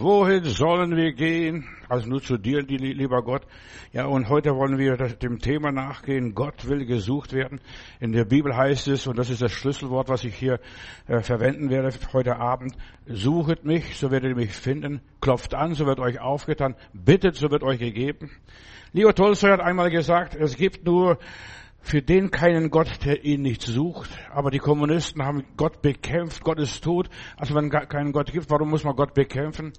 wohin sollen wir gehen? Also nur zu dir, lieber Gott. Ja, und heute wollen wir dem Thema nachgehen. Gott will gesucht werden. In der Bibel heißt es, und das ist das Schlüsselwort, was ich hier äh, verwenden werde heute Abend, suchet mich, so werdet ihr mich finden. Klopft an, so wird euch aufgetan. Bittet, so wird euch gegeben. Lieber Tolstoy hat einmal gesagt, es gibt nur für den keinen Gott, der ihn nicht sucht. Aber die Kommunisten haben Gott bekämpft. Gott ist tot. Also wenn keinen Gott gibt, warum muss man Gott bekämpfen?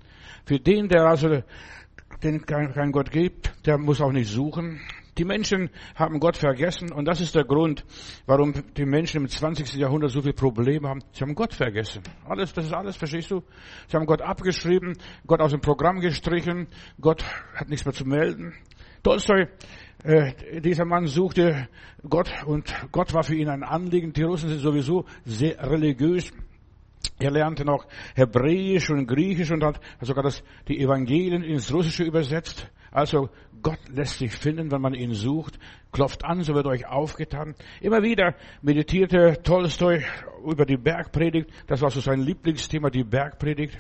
Für den, der also den keinen Gott gibt, der muss auch nicht suchen. Die Menschen haben Gott vergessen und das ist der Grund, warum die Menschen im 20. Jahrhundert so viele Probleme haben. Sie haben Gott vergessen. Alles, das ist alles, verstehst du? Sie haben Gott abgeschrieben, Gott aus dem Programm gestrichen, Gott hat nichts mehr zu melden. Tolstoi äh, dieser Mann suchte Gott und Gott war für ihn ein Anliegen. Die Russen sind sowieso sehr religiös. Er lernte noch Hebräisch und Griechisch und hat sogar das, die Evangelien ins Russische übersetzt. Also Gott lässt sich finden, wenn man ihn sucht. Klopft an, so wird euch aufgetan. Immer wieder meditierte Tolstoi über die Bergpredigt. Das war so sein Lieblingsthema, die Bergpredigt.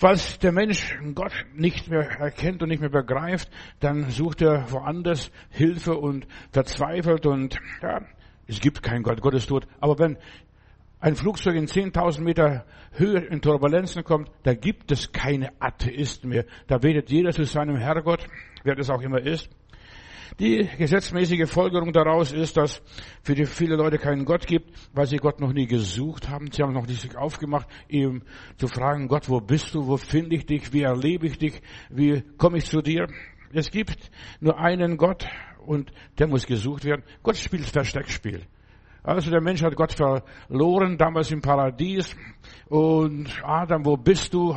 Falls der Mensch Gott nicht mehr erkennt und nicht mehr begreift, dann sucht er woanders Hilfe und verzweifelt und ja, es gibt keinen Gott, Gott ist tot. Aber wenn ein Flugzeug in 10.000 Meter Höhe in Turbulenzen kommt, da gibt es keine Atheisten mehr. Da betet jeder zu seinem Herrgott, wer das auch immer ist. Die gesetzmäßige Folgerung daraus ist, dass für die viele Leute keinen Gott gibt, weil sie Gott noch nie gesucht haben. Sie haben noch nicht sich aufgemacht, ihm zu fragen, Gott, wo bist du? Wo finde ich dich? Wie erlebe ich dich? Wie komme ich zu dir? Es gibt nur einen Gott und der muss gesucht werden. Gott spielt Versteckspiel. Also der Mensch hat Gott verloren, damals im Paradies. Und Adam, wo bist du?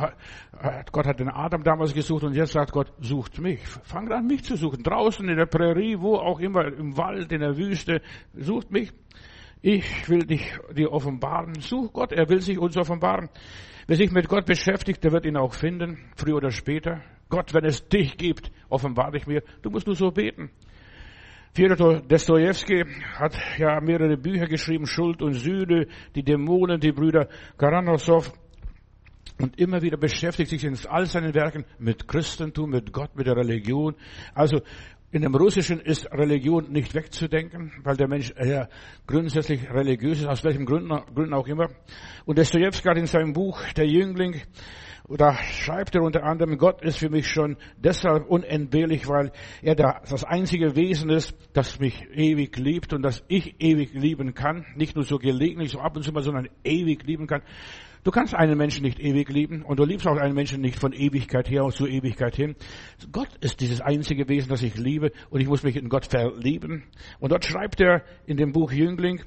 Gott hat den Adam damals gesucht und jetzt sagt Gott, sucht mich. Fangt an, mich zu suchen. Draußen in der Prärie, wo auch immer, im Wald, in der Wüste. Sucht mich. Ich will dich dir offenbaren. Such Gott, er will sich uns offenbaren. Wer sich mit Gott beschäftigt, der wird ihn auch finden, früher oder später. Gott, wenn es dich gibt, offenbare dich mir. Du musst nur so beten. Fyodor Dostoevsky hat ja mehrere Bücher geschrieben, Schuld und Sühne, die Dämonen, die Brüder Karamazov. Und immer wieder beschäftigt sich in all seinen Werken mit Christentum, mit Gott, mit der Religion. Also in dem Russischen ist Religion nicht wegzudenken, weil der Mensch ja grundsätzlich religiös ist, aus welchen Gründen, Gründen auch immer. Und Dostoevsky hat in seinem Buch Der Jüngling da schreibt er unter anderem, Gott ist für mich schon deshalb unentbehrlich, weil er das einzige Wesen ist, das mich ewig liebt und das ich ewig lieben kann. Nicht nur so gelegentlich, so ab und zu mal, sondern ewig lieben kann. Du kannst einen Menschen nicht ewig lieben und du liebst auch einen Menschen nicht von Ewigkeit her zu Ewigkeit hin. Gott ist dieses einzige Wesen, das ich liebe und ich muss mich in Gott verlieben. Und dort schreibt er in dem Buch Jüngling,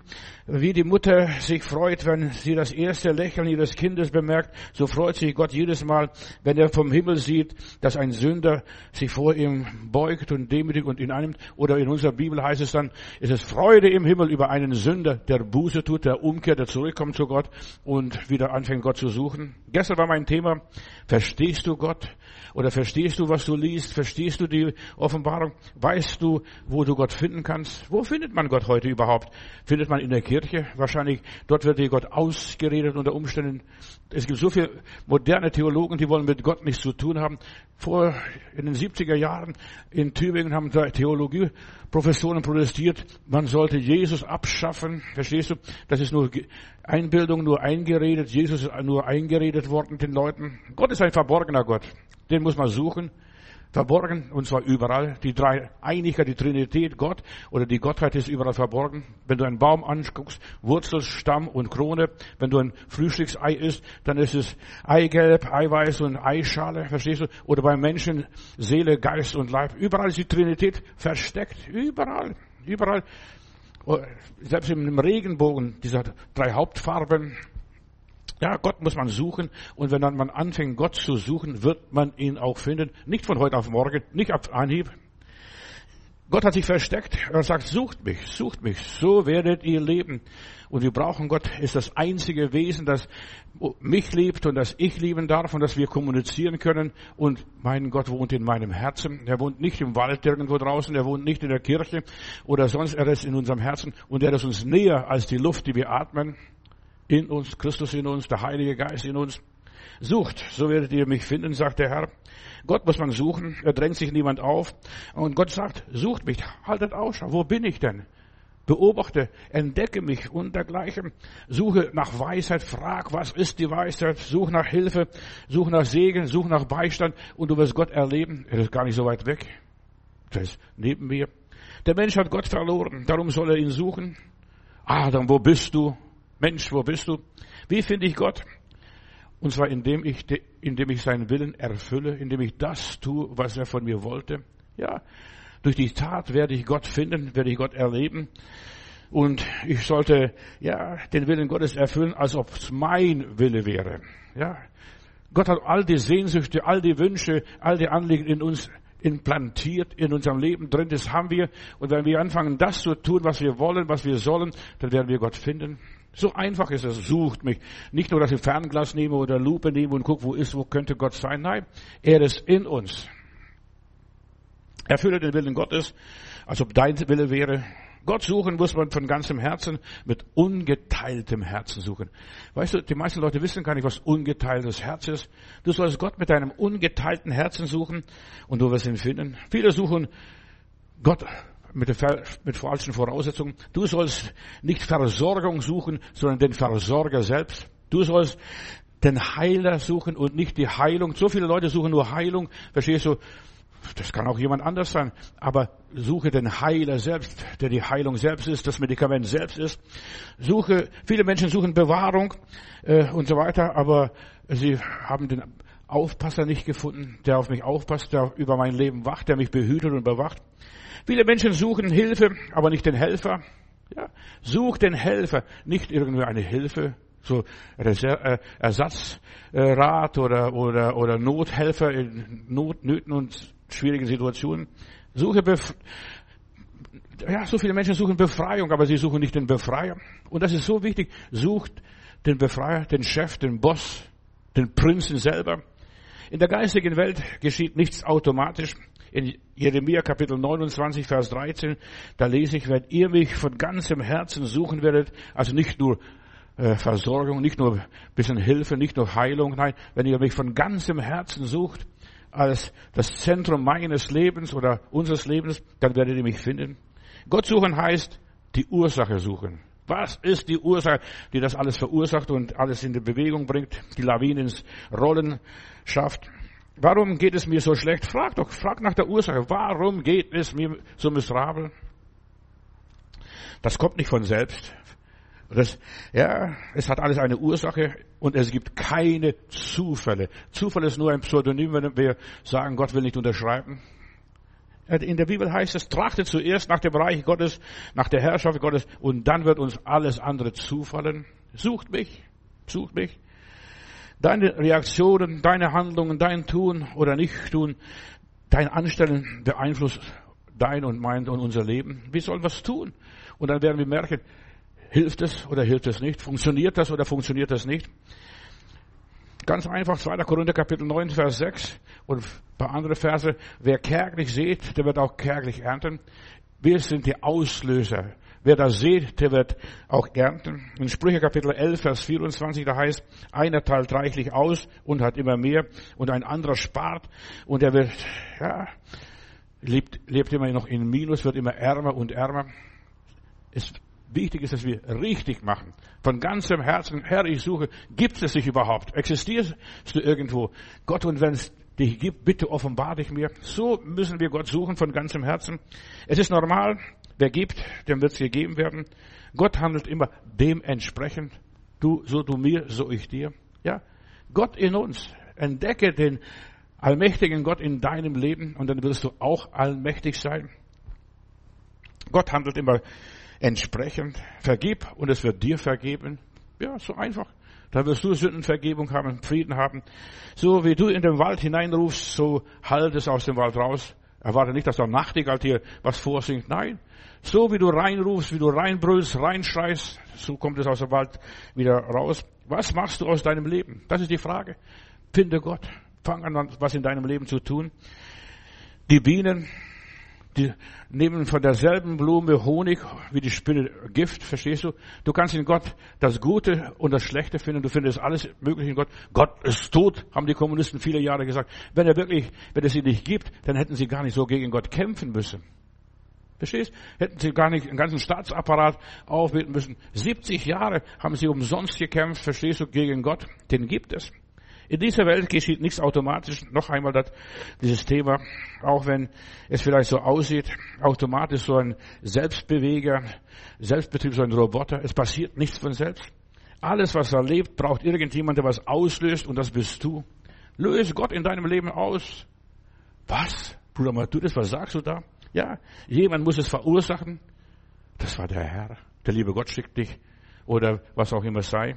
wie die Mutter sich freut, wenn sie das erste Lächeln ihres Kindes bemerkt, so freut sich Gott jedes Mal, wenn er vom Himmel sieht, dass ein Sünder sich vor ihm beugt und demütig und ihn annimmt. Oder in unserer Bibel heißt es dann, es ist Freude im Himmel über einen Sünder, der Buße tut, der umkehrt, der zurückkommt zu Gott und wieder an anfängt, Gott zu suchen. Gestern war mein Thema, verstehst du Gott? Oder verstehst du, was du liest? Verstehst du die Offenbarung? Weißt du, wo du Gott finden kannst? Wo findet man Gott heute überhaupt? Findet man in der Kirche? Wahrscheinlich, dort wird dir Gott ausgeredet unter Umständen. Es gibt so viele moderne Theologen, die wollen mit Gott nichts zu tun haben. Vor, in den 70er Jahren in Tübingen haben Theologieprofessoren protestiert, man sollte Jesus abschaffen. Verstehst du? Das ist nur Einbildung, nur eingeredet. Jesus ist nur eingeredet worden den Leuten. Gott ist ein verborgener Gott. Den muss man suchen verborgen, und zwar überall. Die drei Einigkeit, die Trinität, Gott oder die Gottheit ist überall verborgen. Wenn du einen Baum anguckst, Wurzel, Stamm und Krone, wenn du ein Frühstücksei isst, dann ist es Eigelb, Eiweiß und Eischale, verstehst du? Oder beim Menschen Seele, Geist und Leib. Überall ist die Trinität versteckt. Überall. Überall. Oh, selbst im Regenbogen, dieser drei Hauptfarben, ja, Gott muss man suchen und wenn dann man anfängt, Gott zu suchen, wird man ihn auch finden. Nicht von heute auf morgen, nicht auf Anhieb. Gott hat sich versteckt. Er sagt, sucht mich, sucht mich, so werdet ihr leben. Und wir brauchen Gott, ist das einzige Wesen, das mich liebt und das ich lieben darf und dass wir kommunizieren können. Und mein Gott wohnt in meinem Herzen. Er wohnt nicht im Wald irgendwo draußen, er wohnt nicht in der Kirche oder sonst, er ist in unserem Herzen und er ist uns näher als die Luft, die wir atmen in uns, Christus in uns, der Heilige Geist in uns. Sucht, so werdet ihr mich finden, sagt der Herr. Gott muss man suchen, er drängt sich niemand auf. Und Gott sagt, sucht mich, haltet Ausschau, wo bin ich denn? Beobachte, entdecke mich und dergleichen. Suche nach Weisheit, frag, was ist die Weisheit? Such nach Hilfe, such nach Segen, such nach Beistand und du wirst Gott erleben. Er ist gar nicht so weit weg. Das ist neben mir. Der Mensch hat Gott verloren, darum soll er ihn suchen. Adam, wo bist du? Mensch, wo bist du? Wie finde ich Gott? Und zwar indem ich, indem ich seinen Willen erfülle, indem ich das tue, was er von mir wollte. Ja, durch die Tat werde ich Gott finden, werde ich Gott erleben. Und ich sollte, ja, den Willen Gottes erfüllen, als ob es mein Wille wäre. Ja. Gott hat all die Sehnsüchte, all die Wünsche, all die Anliegen in uns implantiert in unserem Leben drin. Das haben wir. Und wenn wir anfangen, das zu tun, was wir wollen, was wir sollen, dann werden wir Gott finden. So einfach ist es. Sucht mich. Nicht nur, dass ich Fernglas nehme oder Lupe nehme und gucke, wo ist, wo könnte Gott sein. Nein, er ist in uns. Erfülle den Willen Gottes, als ob dein Wille wäre. Gott suchen muss man von ganzem Herzen, mit ungeteiltem Herzen suchen. Weißt du, die meisten Leute wissen gar nicht, was ungeteiltes Herz ist. Du sollst Gott mit deinem ungeteilten Herzen suchen und du wirst ihn finden. Viele suchen Gott mit, mit falschen Voraussetzungen. Du sollst nicht Versorgung suchen, sondern den Versorger selbst. Du sollst den Heiler suchen und nicht die Heilung. So viele Leute suchen nur Heilung. Verstehst du? Das kann auch jemand anders sein. Aber suche den Heiler selbst, der die Heilung selbst ist, das Medikament selbst ist. Suche, viele Menschen suchen Bewahrung äh, und so weiter, aber sie haben den Aufpasser nicht gefunden, der auf mich aufpasst, der über mein Leben wacht, der mich behütet und bewacht. Viele Menschen suchen Hilfe, aber nicht den Helfer. Ja, such den Helfer, nicht irgendwie eine Hilfe, so äh, Ersatzrat oder, oder, oder Nothelfer in Not, Nöten und schwierigen Situationen. Suche Bef ja, so viele Menschen suchen Befreiung, aber sie suchen nicht den Befreier. Und das ist so wichtig. Sucht den Befreier, den Chef, den Boss, den Prinzen selber. In der geistigen Welt geschieht nichts automatisch. In Jeremia Kapitel 29, Vers 13, da lese ich, wenn ihr mich von ganzem Herzen suchen werdet, also nicht nur äh, Versorgung, nicht nur bisschen Hilfe, nicht nur Heilung, nein, wenn ihr mich von ganzem Herzen sucht, als das Zentrum meines Lebens oder unseres Lebens, dann werdet ihr mich finden. Gott suchen heißt, die Ursache suchen. Was ist die Ursache, die das alles verursacht und alles in die Bewegung bringt, die Lawinen ins Rollen schafft? Warum geht es mir so schlecht? Frag doch, frag nach der Ursache. Warum geht es mir so miserabel? Das kommt nicht von selbst. Das, ja, es hat alles eine Ursache und es gibt keine Zufälle. Zufall ist nur ein Pseudonym, wenn wir sagen, Gott will nicht unterschreiben. In der Bibel heißt es, trachtet zuerst nach dem Reich Gottes, nach der Herrschaft Gottes und dann wird uns alles andere zufallen. Sucht mich, sucht mich. Deine Reaktionen, deine Handlungen, dein Tun oder Nicht-Tun, dein Anstellen beeinflusst dein und mein und unser Leben. Wir sollen was tun. Und dann werden wir merken, Hilft es oder hilft es nicht? Funktioniert das oder funktioniert das nicht? Ganz einfach, 2. Korinther Kapitel 9, Vers 6 und ein paar andere Verse. Wer kärglich sät, der wird auch kärglich ernten. Wir sind die Auslöser. Wer das sät, der wird auch ernten. In Sprüche Kapitel 11, Vers 24, da heißt, einer teilt reichlich aus und hat immer mehr und ein anderer spart und er wird, ja, lebt, lebt immer noch in Minus, wird immer ärmer und ärmer. Es Wichtig ist, dass wir richtig machen. Von ganzem Herzen, Herr, ich suche, gibt es dich überhaupt? Existierst du irgendwo? Gott, und wenn es dich gibt, bitte offenbar dich mir. So müssen wir Gott suchen von ganzem Herzen. Es ist normal, wer gibt, dem wird es gegeben werden. Gott handelt immer dementsprechend. Du, so du mir, so ich dir. Ja. Gott in uns. Entdecke den allmächtigen Gott in deinem Leben und dann wirst du auch allmächtig sein. Gott handelt immer entsprechend. Vergib und es wird dir vergeben. Ja, so einfach. Da wirst du Sündenvergebung haben, Frieden haben. So wie du in den Wald hineinrufst, so halt es aus dem Wald raus. Erwarte nicht, dass der Nachtigall dir was vorsingt. Nein. So wie du reinrufst, wie du reinbrüllst, reinschreist, so kommt es aus dem Wald wieder raus. Was machst du aus deinem Leben? Das ist die Frage. Finde Gott. Fang an, was in deinem Leben zu tun. Die Bienen die nehmen von derselben Blume Honig wie die Spinne Gift, verstehst du? Du kannst in Gott das Gute und das Schlechte finden, du findest alles mögliche in Gott. Gott ist tot, haben die Kommunisten viele Jahre gesagt. Wenn er wirklich, wenn es ihn nicht gibt, dann hätten sie gar nicht so gegen Gott kämpfen müssen. Verstehst? Hätten sie gar nicht einen ganzen Staatsapparat aufbieten müssen. 70 Jahre haben sie umsonst gekämpft, verstehst du, gegen Gott. Den gibt es. In dieser Welt geschieht nichts automatisch. Noch einmal das, dieses Thema, auch wenn es vielleicht so aussieht, automatisch so ein Selbstbeweger, Selbstbetrieb, so ein Roboter. Es passiert nichts von selbst. Alles, was er lebt, braucht irgendjemand, der was auslöst und das bist du. Löse Gott in deinem Leben aus. Was? Bruder Matthäus, was sagst du da? Ja, jemand muss es verursachen. Das war der Herr. Der liebe Gott schickt dich. Oder was auch immer sei.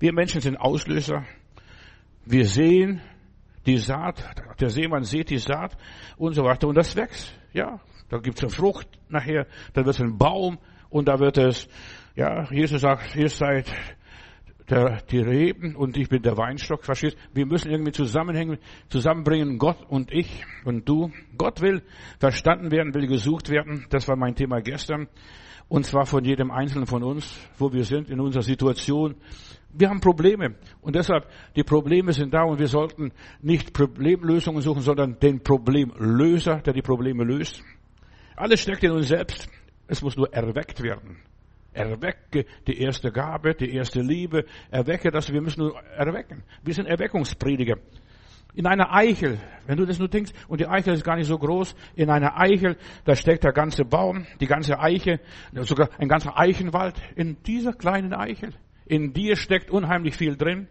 Wir Menschen sind Auslöser. Wir sehen die Saat, der Seemann sieht die Saat und so weiter und das wächst. Ja, da gibt es eine Frucht nachher, da wird es ein Baum und da wird es, ja, Jesus sagt, ihr seid der, die Reben und ich bin der Weinstock, verstehst? Wir müssen irgendwie zusammenhängen, zusammenbringen, Gott und ich und du. Gott will verstanden werden, will gesucht werden. Das war mein Thema gestern. Und zwar von jedem Einzelnen von uns, wo wir sind, in unserer Situation. Wir haben Probleme und deshalb, die Probleme sind da und wir sollten nicht Problemlösungen suchen, sondern den Problemlöser, der die Probleme löst. Alles steckt in uns selbst. Es muss nur erweckt werden. Erwecke die erste Gabe, die erste Liebe. Erwecke das. Wir müssen nur erwecken. Wir sind Erweckungsprediger. In einer Eichel, wenn du das nur denkst, und die Eichel ist gar nicht so groß, in einer Eichel, da steckt der ganze Baum, die ganze Eiche, sogar ein ganzer Eichenwald in dieser kleinen Eichel. In dir steckt unheimlich viel drin.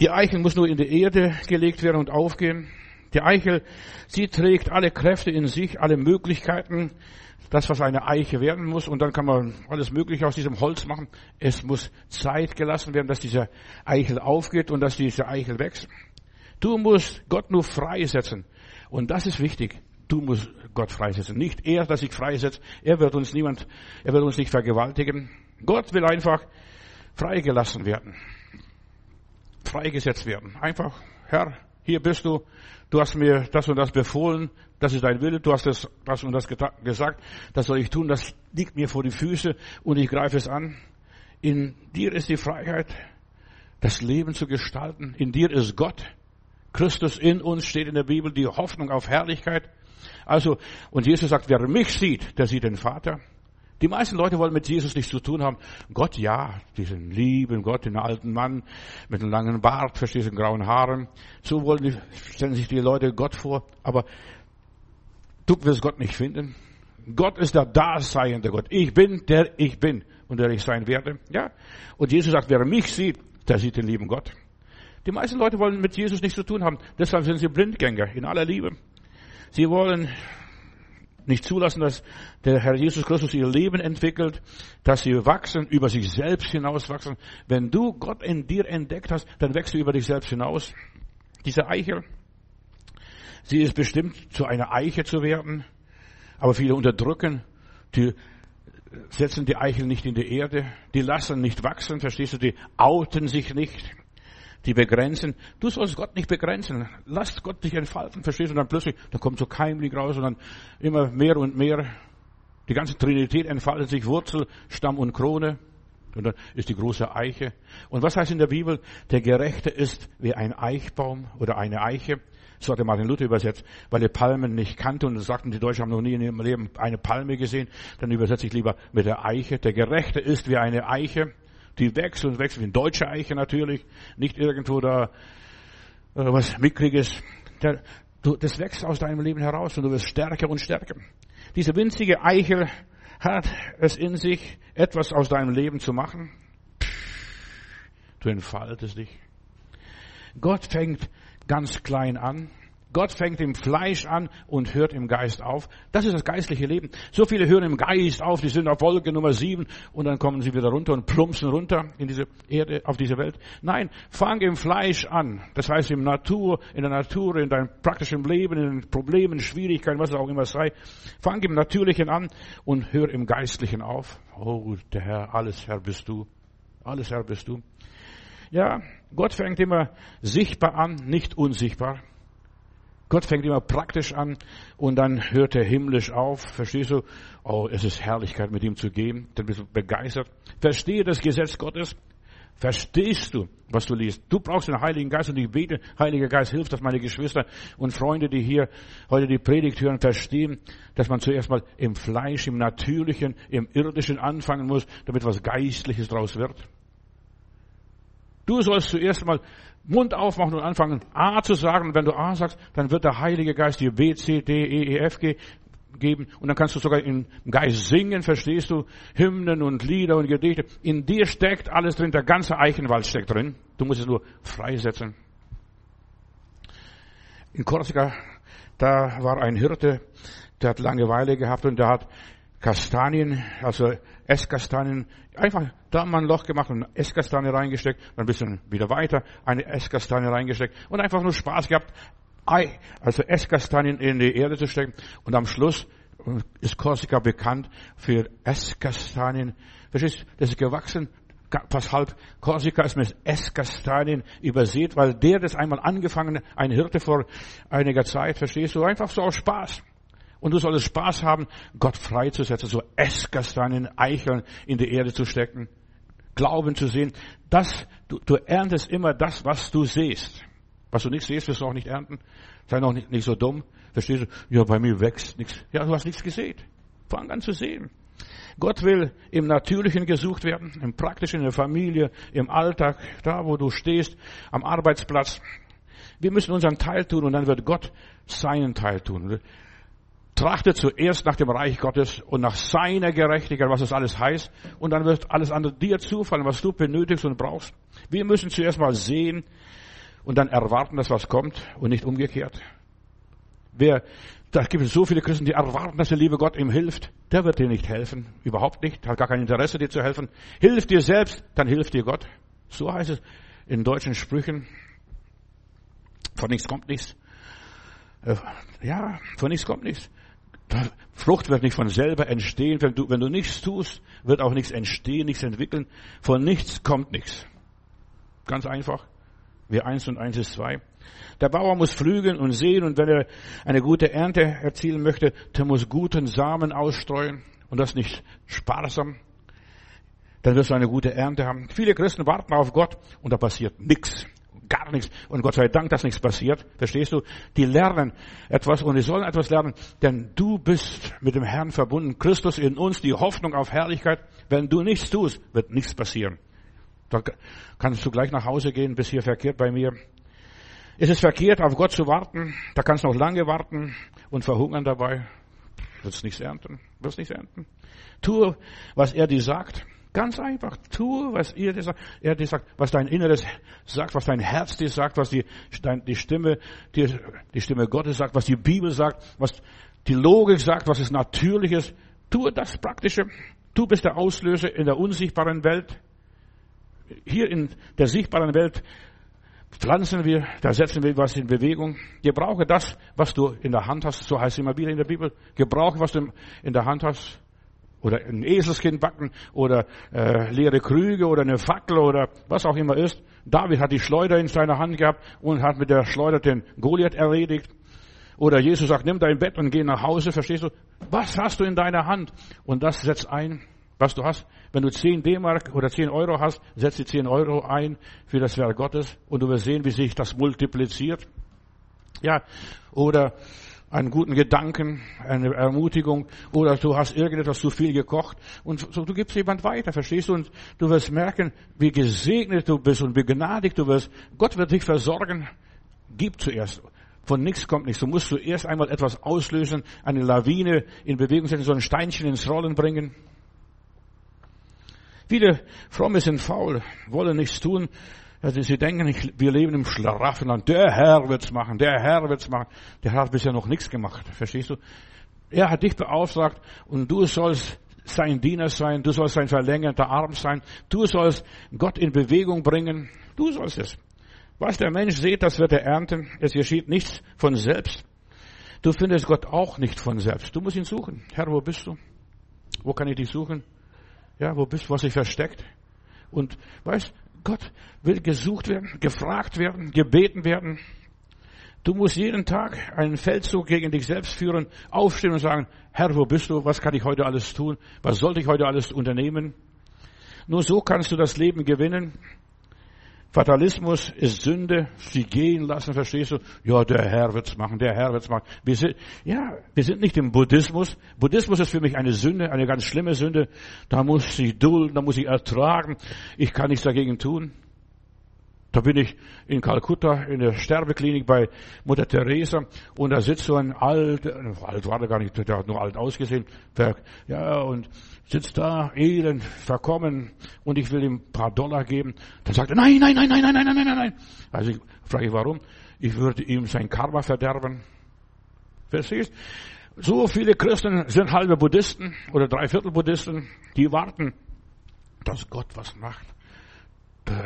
Die Eichel muss nur in die Erde gelegt werden und aufgehen. Die Eichel, sie trägt alle Kräfte in sich, alle Möglichkeiten, das, was eine Eiche werden muss. Und dann kann man alles Mögliche aus diesem Holz machen. Es muss Zeit gelassen werden, dass diese Eichel aufgeht und dass diese Eichel wächst. Du musst Gott nur freisetzen. Und das ist wichtig. Du musst Gott freisetzen. Nicht er, dass ich freisetze. Er wird uns niemand, er wird uns nicht vergewaltigen. Gott will einfach freigelassen werden. Freigesetzt werden. Einfach, Herr, hier bist du. Du hast mir das und das befohlen. Das ist dein Wille. Du hast das, das und das gesagt. Das soll ich tun. Das liegt mir vor die Füße und ich greife es an. In dir ist die Freiheit, das Leben zu gestalten. In dir ist Gott. Christus in uns steht in der Bibel die Hoffnung auf Herrlichkeit. Also, und Jesus sagt, wer mich sieht, der sieht den Vater. Die meisten Leute wollen mit Jesus nichts zu tun haben. Gott, ja, diesen lieben Gott, den alten Mann mit einem langen Bart, verstehst du, grauen Haaren. So wollen die, stellen sich die Leute Gott vor. Aber du wirst Gott nicht finden. Gott ist der Daseiende Gott. Ich bin, der ich bin und der ich sein werde. Ja. Und Jesus sagt, wer mich sieht, der sieht den lieben Gott. Die meisten Leute wollen mit Jesus nichts zu tun haben. Deshalb sind sie Blindgänger in aller Liebe. Sie wollen nicht zulassen, dass der Herr Jesus Christus ihr Leben entwickelt, dass sie wachsen, über sich selbst hinaus wachsen. Wenn du Gott in dir entdeckt hast, dann wächst du über dich selbst hinaus. Diese Eichel, sie ist bestimmt zu einer Eiche zu werden, aber viele unterdrücken, die setzen die Eichel nicht in die Erde, die lassen nicht wachsen, verstehst du, die outen sich nicht die begrenzen. Du sollst Gott nicht begrenzen. Lass Gott dich entfalten, verstehst du? Und dann plötzlich, da kommt so Keimling raus und dann immer mehr und mehr. Die ganze Trinität entfaltet sich, Wurzel, Stamm und Krone. Und dann ist die große Eiche. Und was heißt in der Bibel? Der Gerechte ist wie ein Eichbaum oder eine Eiche. So hat der Martin Luther übersetzt, weil er Palmen nicht kannte und sagten, die Deutschen haben noch nie in ihrem Leben eine Palme gesehen. Dann übersetze ich lieber mit der Eiche. Der Gerechte ist wie eine Eiche die wie eine deutsche Eiche natürlich, nicht irgendwo da äh, was Mickriges. Das wächst aus deinem Leben heraus und du wirst stärker und stärker. Diese winzige Eichel hat es in sich, etwas aus deinem Leben zu machen. Du entfaltest dich. Gott fängt ganz klein an. Gott fängt im Fleisch an und hört im Geist auf. Das ist das geistliche Leben. So viele hören im Geist auf, die sind auf Wolke Nummer sieben und dann kommen sie wieder runter und plumpsen runter in diese Erde, auf diese Welt. Nein, fang im Fleisch an. Das heißt im Natur, in der Natur, in deinem praktischen Leben, in Problemen, Schwierigkeiten, was es auch immer sei. Fang im Natürlichen an und hör im Geistlichen auf. Oh, der Herr, alles Herr bist du. Alles Herr bist du. Ja, Gott fängt immer sichtbar an, nicht unsichtbar. Gott fängt immer praktisch an und dann hört er himmlisch auf. Verstehst du? Oh, es ist Herrlichkeit, mit ihm zu gehen. Dann bist du begeistert. Verstehe das Gesetz Gottes. Verstehst du, was du liest? Du brauchst den Heiligen Geist und ich bete, Heiliger Geist, hilft, dass meine Geschwister und Freunde, die hier heute die Predigt hören, verstehen, dass man zuerst mal im Fleisch, im Natürlichen, im Irdischen anfangen muss, damit was Geistliches draus wird. Du sollst zuerst mal Mund aufmachen und anfangen, A zu sagen. Und wenn du A sagst, dann wird der Heilige Geist dir B, C, D, E, E, F, G geben. Und dann kannst du sogar im Geist singen, verstehst du? Hymnen und Lieder und Gedichte. In dir steckt alles drin. Der ganze Eichenwald steckt drin. Du musst es nur freisetzen. In Korsika, da war ein Hirte, der hat Langeweile gehabt und der hat Kastanien, also Esskastanien, einfach da mal ein Loch gemacht und Esskastanie reingesteckt, dann ein bisschen wieder weiter, eine Esskastanie reingesteckt und einfach nur Spaß gehabt, also Esskastanien in die Erde zu stecken. Und am Schluss ist Korsika bekannt für Esskastanien. Verstehst Das ist gewachsen. Fast halb Korsika ist mit Esskastanien übersät, weil der das einmal angefangen, ein Hirte vor einiger Zeit, verstehst du, einfach so aus Spaß. Und du solltest Spaß haben, Gott freizusetzen, so Esskastanien, Eicheln in die Erde zu stecken. Glauben zu sehen, dass du, du erntest immer das, was du siehst. Was du nicht siehst, wirst du auch nicht ernten. Sei noch nicht, nicht so dumm. Verstehst du? Ja, bei mir wächst nichts. Ja, du hast nichts gesehen. Fang an zu sehen. Gott will im Natürlichen gesucht werden, im Praktischen, in der Familie, im Alltag, da wo du stehst, am Arbeitsplatz. Wir müssen unseren Teil tun und dann wird Gott seinen Teil tun. Trachte zuerst nach dem Reich Gottes und nach seiner Gerechtigkeit, was das alles heißt, und dann wird alles andere dir zufallen, was du benötigst und brauchst. Wir müssen zuerst mal sehen, und dann erwarten, dass was kommt und nicht umgekehrt. Wer, da gibt es so viele Christen, die erwarten, dass der liebe Gott ihm hilft. Der wird dir nicht helfen. Überhaupt nicht. Hat gar kein Interesse, dir zu helfen. Hilf dir selbst, dann hilft dir Gott. So heißt es in deutschen Sprüchen. Von nichts kommt nichts. Äh, ja, von nichts kommt nichts. Frucht wird nicht von selber entstehen. Wenn du, wenn du nichts tust, wird auch nichts entstehen, nichts entwickeln. Von nichts kommt nichts. Ganz einfach wie eins und eins ist zwei. Der Bauer muss pflügen und sehen und wenn er eine gute Ernte erzielen möchte, der muss guten Samen ausstreuen und das nicht sparsam. Dann wirst du eine gute Ernte haben. Viele Christen warten auf Gott und da passiert nichts. Gar nichts. Und Gott sei Dank, dass nichts passiert. Verstehst du? Die lernen etwas und die sollen etwas lernen, denn du bist mit dem Herrn verbunden. Christus in uns, die Hoffnung auf Herrlichkeit. Wenn du nichts tust, wird nichts passieren. Da kannst du gleich nach Hause gehen, bis hier verkehrt bei mir. Ist es verkehrt, auf Gott zu warten? Da kannst du noch lange warten und verhungern dabei. Wirst nichts ernten. Wirst nichts ernten. Tue, was er dir sagt. Ganz einfach. Tue, was er dir sagt. Er dir sagt, was dein Inneres sagt, was dein Herz dir sagt, was die, dein, die Stimme, die, die Stimme Gottes sagt, was die Bibel sagt, was die Logik sagt, was es Natürliches. Tue das Praktische. Du bist der Auslöser in der unsichtbaren Welt hier in der sichtbaren Welt pflanzen wir, da setzen wir was in Bewegung. Gebrauche das, was du in der Hand hast, so heißt es immer wieder in der Bibel. Gebrauche, was du in der Hand hast. Oder ein Eselskind backen oder äh, leere Krüge oder eine Fackel oder was auch immer ist. David hat die Schleuder in seiner Hand gehabt und hat mit der Schleuder den Goliath erledigt. Oder Jesus sagt, nimm dein Bett und geh nach Hause, verstehst du? Was hast du in deiner Hand? Und das setzt ein was du hast. Wenn du 10 D-Mark oder 10 Euro hast, setz die 10 Euro ein für das Werk Gottes und du wirst sehen, wie sich das multipliziert. Ja, oder einen guten Gedanken, eine Ermutigung, oder du hast irgendetwas zu viel gekocht und so, du gibst jemand weiter, verstehst du? Und du wirst merken, wie gesegnet du bist und begnadigt du wirst. Gott wird dich versorgen. Gib zuerst. Von nichts kommt nichts. Du musst zuerst einmal etwas auslösen, eine Lawine in Bewegung setzen, so ein Steinchen ins Rollen bringen. Viele Fromme sind faul, wollen nichts tun. Also sie denken, wir leben im Schlaraffenland. Der Herr wird's machen, der Herr wird's machen. Der Herr hat bisher noch nichts gemacht. Verstehst du? Er hat dich beauftragt und du sollst sein Diener sein, du sollst sein verlängerter Arm sein, du sollst Gott in Bewegung bringen, du sollst es. Was der Mensch sieht, das wird er ernten. Es geschieht nichts von selbst. Du findest Gott auch nicht von selbst. Du musst ihn suchen. Herr, wo bist du? Wo kann ich dich suchen? Ja, wo bist du, was sich versteckt? Und weißt, Gott will gesucht werden, gefragt werden, gebeten werden. Du musst jeden Tag einen Feldzug gegen dich selbst führen, aufstehen und sagen, Herr, wo bist du? Was kann ich heute alles tun? Was sollte ich heute alles unternehmen? Nur so kannst du das Leben gewinnen. Fatalismus ist Sünde, sie gehen lassen, verstehst du? Ja, der Herr wird's machen, der Herr wird's machen. Wir sind, ja, wir sind nicht im Buddhismus. Buddhismus ist für mich eine Sünde, eine ganz schlimme Sünde. Da muss ich dulden, da muss ich ertragen. Ich kann nichts dagegen tun. Da bin ich in Kalkutta in der Sterbeklinik bei Mutter Teresa und da sitzt so ein alt, alt war der gar nicht, der hat nur alt ausgesehen, ja, und sitzt da, elend, verkommen und ich will ihm ein paar Dollar geben. Dann sagt er, nein, nein, nein, nein, nein, nein, nein, nein, nein. Also ich frage warum? Ich würde ihm sein Karma verderben. Verstehst? So viele Christen sind halbe Buddhisten oder Dreiviertel Buddhisten, die warten, dass Gott was macht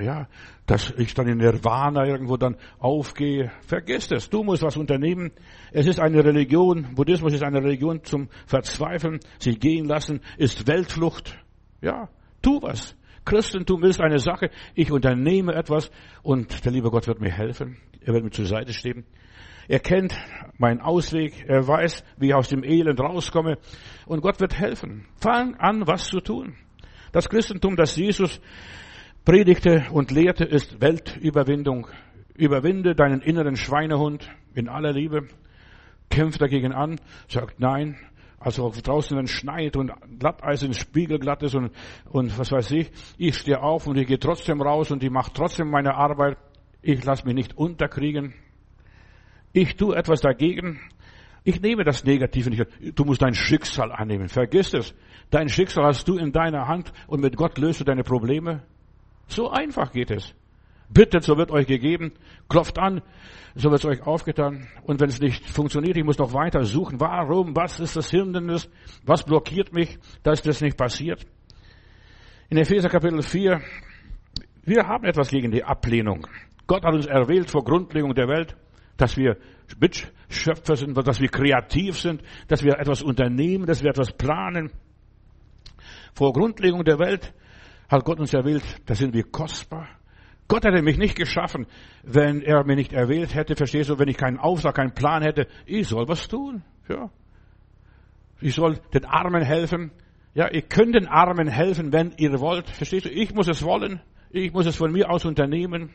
ja, dass ich dann in Nirvana irgendwo dann aufgehe. Vergiss es. Du musst was unternehmen. Es ist eine Religion. Buddhismus ist eine Religion zum Verzweifeln, sich gehen lassen, ist Weltflucht. Ja, tu was. Christentum ist eine Sache. Ich unternehme etwas und der liebe Gott wird mir helfen. Er wird mir zur Seite stehen. Er kennt meinen Ausweg. Er weiß, wie ich aus dem Elend rauskomme. Und Gott wird helfen. Fang an, was zu tun. Das Christentum, das Jesus predigte und lehrte, ist Weltüberwindung. Überwinde deinen inneren Schweinehund in aller Liebe. Kämpf dagegen an, sagt nein. Also draußen wenn schneit und Glatteis im Spiegel glatt ist und, und was weiß ich. Ich stehe auf und ich gehe trotzdem raus und ich mache trotzdem meine Arbeit. Ich lasse mich nicht unterkriegen. Ich tue etwas dagegen. Ich nehme das Negative nicht. Du musst dein Schicksal annehmen. Vergiss es. Dein Schicksal hast du in deiner Hand und mit Gott löst du deine Probleme. So einfach geht es. Bittet, so wird euch gegeben. Klopft an, so wird es euch aufgetan. Und wenn es nicht funktioniert, ich muss noch weiter suchen. Warum? Was ist das Hindernis? Was blockiert mich, dass das nicht passiert? In Epheser Kapitel 4, wir haben etwas gegen die Ablehnung. Gott hat uns erwählt vor Grundlegung der Welt, dass wir Mitschöpfer sind, dass wir kreativ sind, dass wir etwas unternehmen, dass wir etwas planen. Vor Grundlegung der Welt hat Gott uns erwählt, da sind wir kostbar. Gott hätte mich nicht geschaffen, wenn er mich nicht erwählt hätte, verstehst du, wenn ich keinen Auftrag, keinen Plan hätte. Ich soll was tun. Ja. Ich soll den Armen helfen. Ja, ihr könnt den Armen helfen, wenn ihr wollt. Verstehst du? Ich muss es wollen. Ich muss es von mir aus unternehmen.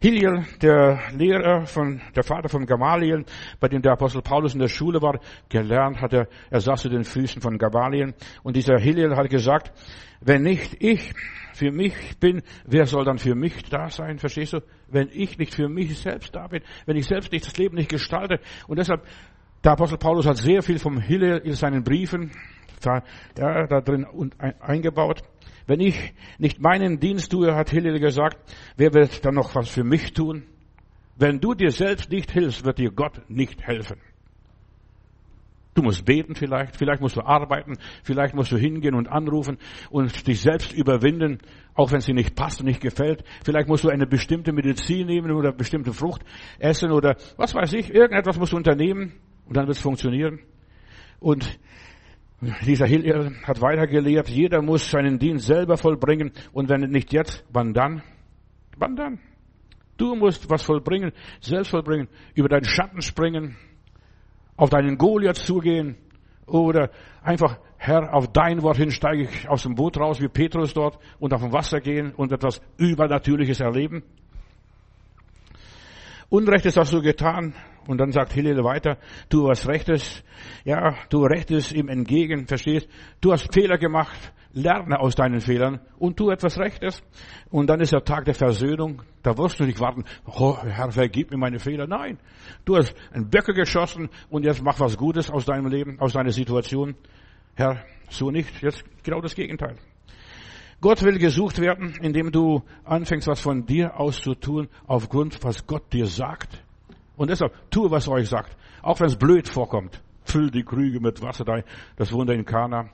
Hillel, der Lehrer von, der Vater von Gamaliel, bei dem der Apostel Paulus in der Schule war, gelernt hat er, saß zu den Füßen von Gamaliel. Und dieser Hillel hat gesagt, wenn nicht ich für mich bin, wer soll dann für mich da sein? Verstehst du? Wenn ich nicht für mich selbst da bin, wenn ich selbst nicht das Leben nicht gestalte. Und deshalb, der Apostel Paulus hat sehr viel vom Hillel in seinen Briefen da, da, da drin eingebaut. Wenn ich nicht meinen Dienst tue, hat Hillel gesagt, wer wird dann noch was für mich tun? Wenn du dir selbst nicht hilfst, wird dir Gott nicht helfen. Du musst beten vielleicht, vielleicht musst du arbeiten, vielleicht musst du hingehen und anrufen und dich selbst überwinden, auch wenn sie nicht passt und nicht gefällt. Vielleicht musst du eine bestimmte Medizin nehmen oder bestimmte Frucht essen oder was weiß ich, irgendetwas musst du unternehmen und dann wird es funktionieren. Und dieser Hillel hat weiter gelehrt, jeder muss seinen Dienst selber vollbringen und wenn nicht jetzt, wann dann? Wann dann? Du musst was vollbringen, selbst vollbringen, über deinen Schatten springen, auf deinen Goliath zugehen oder einfach, Herr, auf dein Wort hin steige ich aus dem Boot raus, wie Petrus dort, und auf dem Wasser gehen und etwas Übernatürliches erleben. Unrechtes hast du getan, und dann sagt Hillel weiter, tu was Rechtes, ja, tu Rechtes ihm entgegen, verstehst? Du hast Fehler gemacht, lerne aus deinen Fehlern und tu etwas Rechtes. Und dann ist der Tag der Versöhnung. Da wirst du nicht warten, oh, Herr, vergib mir meine Fehler. Nein, du hast einen Böcke geschossen und jetzt mach was Gutes aus deinem Leben, aus deiner Situation. Herr, so nicht, jetzt genau das Gegenteil. Gott will gesucht werden, indem du anfängst, was von dir aus zu tun, aufgrund, was Gott dir sagt. Und deshalb, tue, was er euch sagt. Auch wenn es blöd vorkommt. Füll die Krüge mit Wasser da, das Wunder in Kana.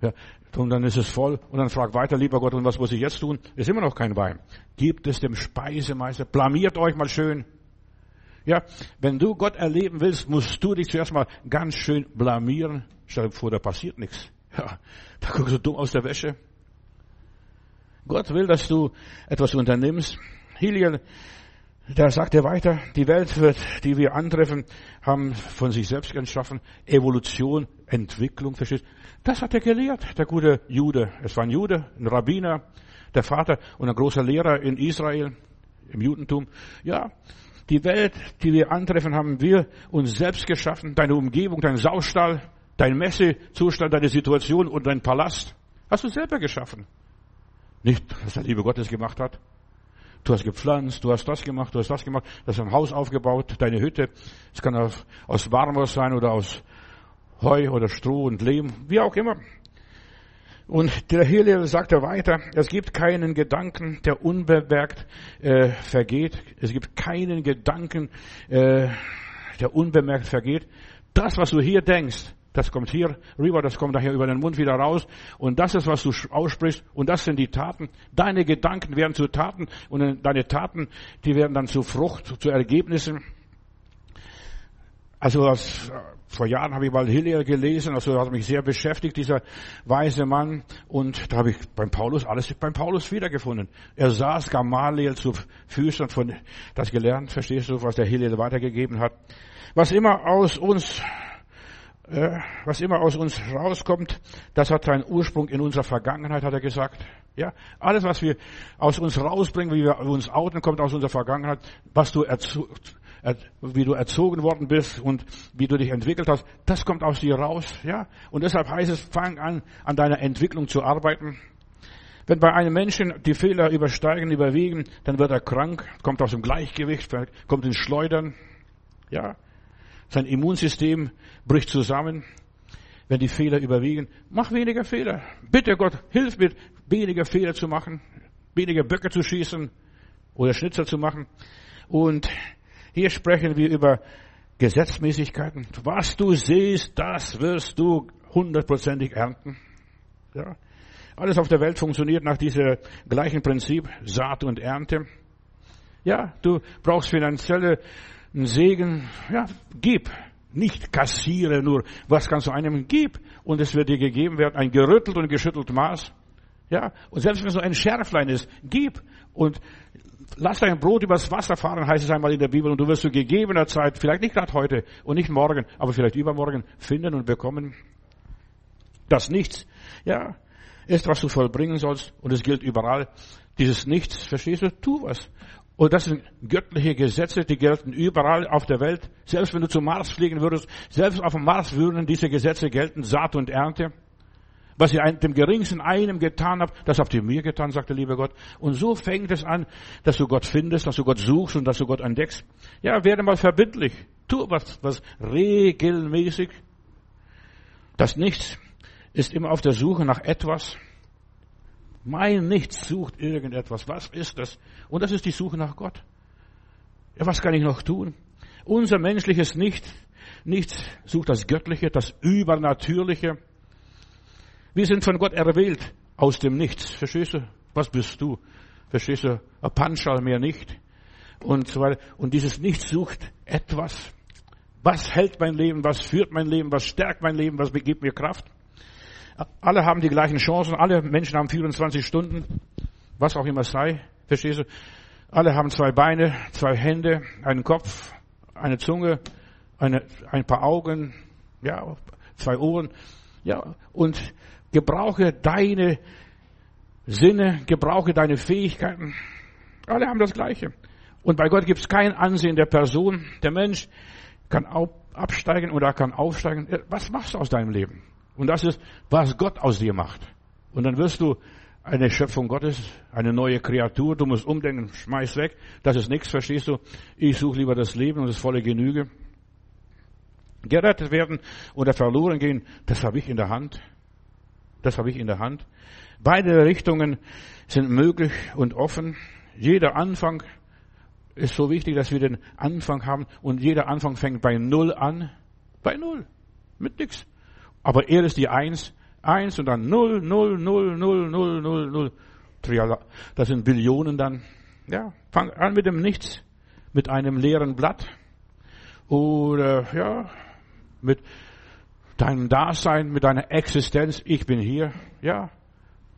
Ja, und dann ist es voll. Und dann fragt weiter, lieber Gott, und was muss ich jetzt tun? Ist immer noch kein Wein. Gibt es dem Speisemeister. Blamiert euch mal schön. Ja, wenn du Gott erleben willst, musst du dich zuerst mal ganz schön blamieren. Stell dir vor, da passiert nichts. Ja, da guckst du dumm aus der Wäsche. Gott will, dass du etwas unternimmst. Hiliel Da sagt er weiter, die Welt wird, die wir antreffen, haben von sich selbst entschaffen. Evolution, Entwicklung, verstehst Das hat er gelehrt, der gute Jude. Es war ein Jude, ein Rabbiner, der Vater und ein großer Lehrer in Israel, im Judentum. Ja, die Welt, die wir antreffen, haben wir uns selbst geschaffen. Deine Umgebung, dein Saustall, dein Messezustand, deine Situation und dein Palast. Hast du selber geschaffen. Nicht, was der liebe Gottes gemacht hat. Du hast gepflanzt, du hast das gemacht, du hast das gemacht, du hast ein Haus aufgebaut, deine Hütte. Es kann aus Marmor sein oder aus Heu oder Stroh und Lehm, wie auch immer. Und der Hillel sagt er weiter, es gibt keinen Gedanken, der unbemerkt äh, vergeht. Es gibt keinen Gedanken, äh, der unbemerkt vergeht. Das, was du hier denkst, das kommt hier rüber, das kommt daher über den Mund wieder raus. Und das ist, was du aussprichst. Und das sind die Taten. Deine Gedanken werden zu Taten. Und deine Taten, die werden dann zu Frucht, zu Ergebnissen. Also was, vor Jahren habe ich mal Hillel gelesen, also hat mich sehr beschäftigt, dieser weise Mann. Und da habe ich beim Paulus alles beim Paulus wiedergefunden. Er saß Gamaliel zu Füßen von das gelernt, verstehst du, was der Hillel weitergegeben hat. Was immer aus uns äh, was immer aus uns rauskommt, das hat seinen Ursprung in unserer Vergangenheit, hat er gesagt. Ja, alles, was wir aus uns rausbringen, wie wir uns outen, kommt aus unserer Vergangenheit. Was du wie du erzogen worden bist und wie du dich entwickelt hast, das kommt aus dir raus. Ja, und deshalb heißt es, fang an, an deiner Entwicklung zu arbeiten. Wenn bei einem Menschen die Fehler übersteigen, überwiegen, dann wird er krank, kommt aus dem Gleichgewicht, kommt ins Schleudern. Ja, sein Immunsystem bricht zusammen, wenn die Fehler überwiegen. Mach weniger Fehler. Bitte Gott, hilf mir, weniger Fehler zu machen, weniger Böcke zu schießen oder Schnitzer zu machen. Und hier sprechen wir über Gesetzmäßigkeiten. Was du siehst, das wirst du hundertprozentig ernten. Ja. Alles auf der Welt funktioniert nach diesem gleichen Prinzip, Saat und Ernte. Ja, du brauchst finanzielle Segen, ja, gib. Nicht kassiere nur. Was kannst du einem gib? Und es wird dir gegeben werden, ein gerüttelt und geschüttelt Maß. Ja, und selbst wenn es so ein Schärflein ist, gib. Und lass dein Brot übers Wasser fahren, heißt es einmal in der Bibel, und du wirst zu gegebener Zeit, vielleicht nicht gerade heute und nicht morgen, aber vielleicht übermorgen finden und bekommen. Das Nichts, ja, ist, was du vollbringen sollst, und es gilt überall. Dieses Nichts, verstehst du? Tu was. Und das sind göttliche Gesetze, die gelten überall auf der Welt. Selbst wenn du zum Mars fliegen würdest, selbst auf dem Mars würden diese Gesetze gelten, Saat und Ernte. Was ihr dem geringsten einem getan habt, das habt ihr mir getan, sagt der liebe Gott. Und so fängt es an, dass du Gott findest, dass du Gott suchst und dass du Gott entdeckst. Ja, werde mal verbindlich. Tu was, was regelmäßig. Das Nichts ist immer auf der Suche nach etwas. Mein Nichts sucht irgendetwas. Was ist das? Und das ist die Suche nach Gott. Ja, was kann ich noch tun? Unser menschliches Nichts, Nichts sucht das Göttliche, das Übernatürliche. Wir sind von Gott erwählt aus dem Nichts. Verstehst du? Was bist du? Verstehst du? Ein Panschal mehr nicht. Und so weiter. Und dieses Nichts sucht etwas. Was hält mein Leben? Was führt mein Leben? Was stärkt mein Leben? Was gibt mir Kraft? Alle haben die gleichen Chancen, alle Menschen haben 24 Stunden, was auch immer sei, verstehst du? Alle haben zwei Beine, zwei Hände, einen Kopf, eine Zunge, eine, ein paar Augen, ja, zwei Ohren, ja, und gebrauche deine Sinne, gebrauche deine Fähigkeiten. Alle haben das Gleiche. Und bei Gott gibt es kein Ansehen der Person. Der Mensch kann absteigen oder kann aufsteigen. Was machst du aus deinem Leben? Und das ist, was Gott aus dir macht. Und dann wirst du eine Schöpfung Gottes, eine neue Kreatur. Du musst umdenken, schmeiß weg. Das ist nichts, verstehst du? Ich suche lieber das Leben und das volle Genüge. Gerettet werden oder verloren gehen, das habe ich in der Hand. Das habe ich in der Hand. Beide Richtungen sind möglich und offen. Jeder Anfang ist so wichtig, dass wir den Anfang haben und jeder Anfang fängt bei Null an. Bei Null. Mit nichts. Aber er ist die Eins, Eins und dann Null, Null, Null, Null, Null, Null, Null. Das sind Billionen dann. Ja, fang an mit dem Nichts, mit einem leeren Blatt. Oder, ja, mit deinem Dasein, mit deiner Existenz. Ich bin hier. Ja,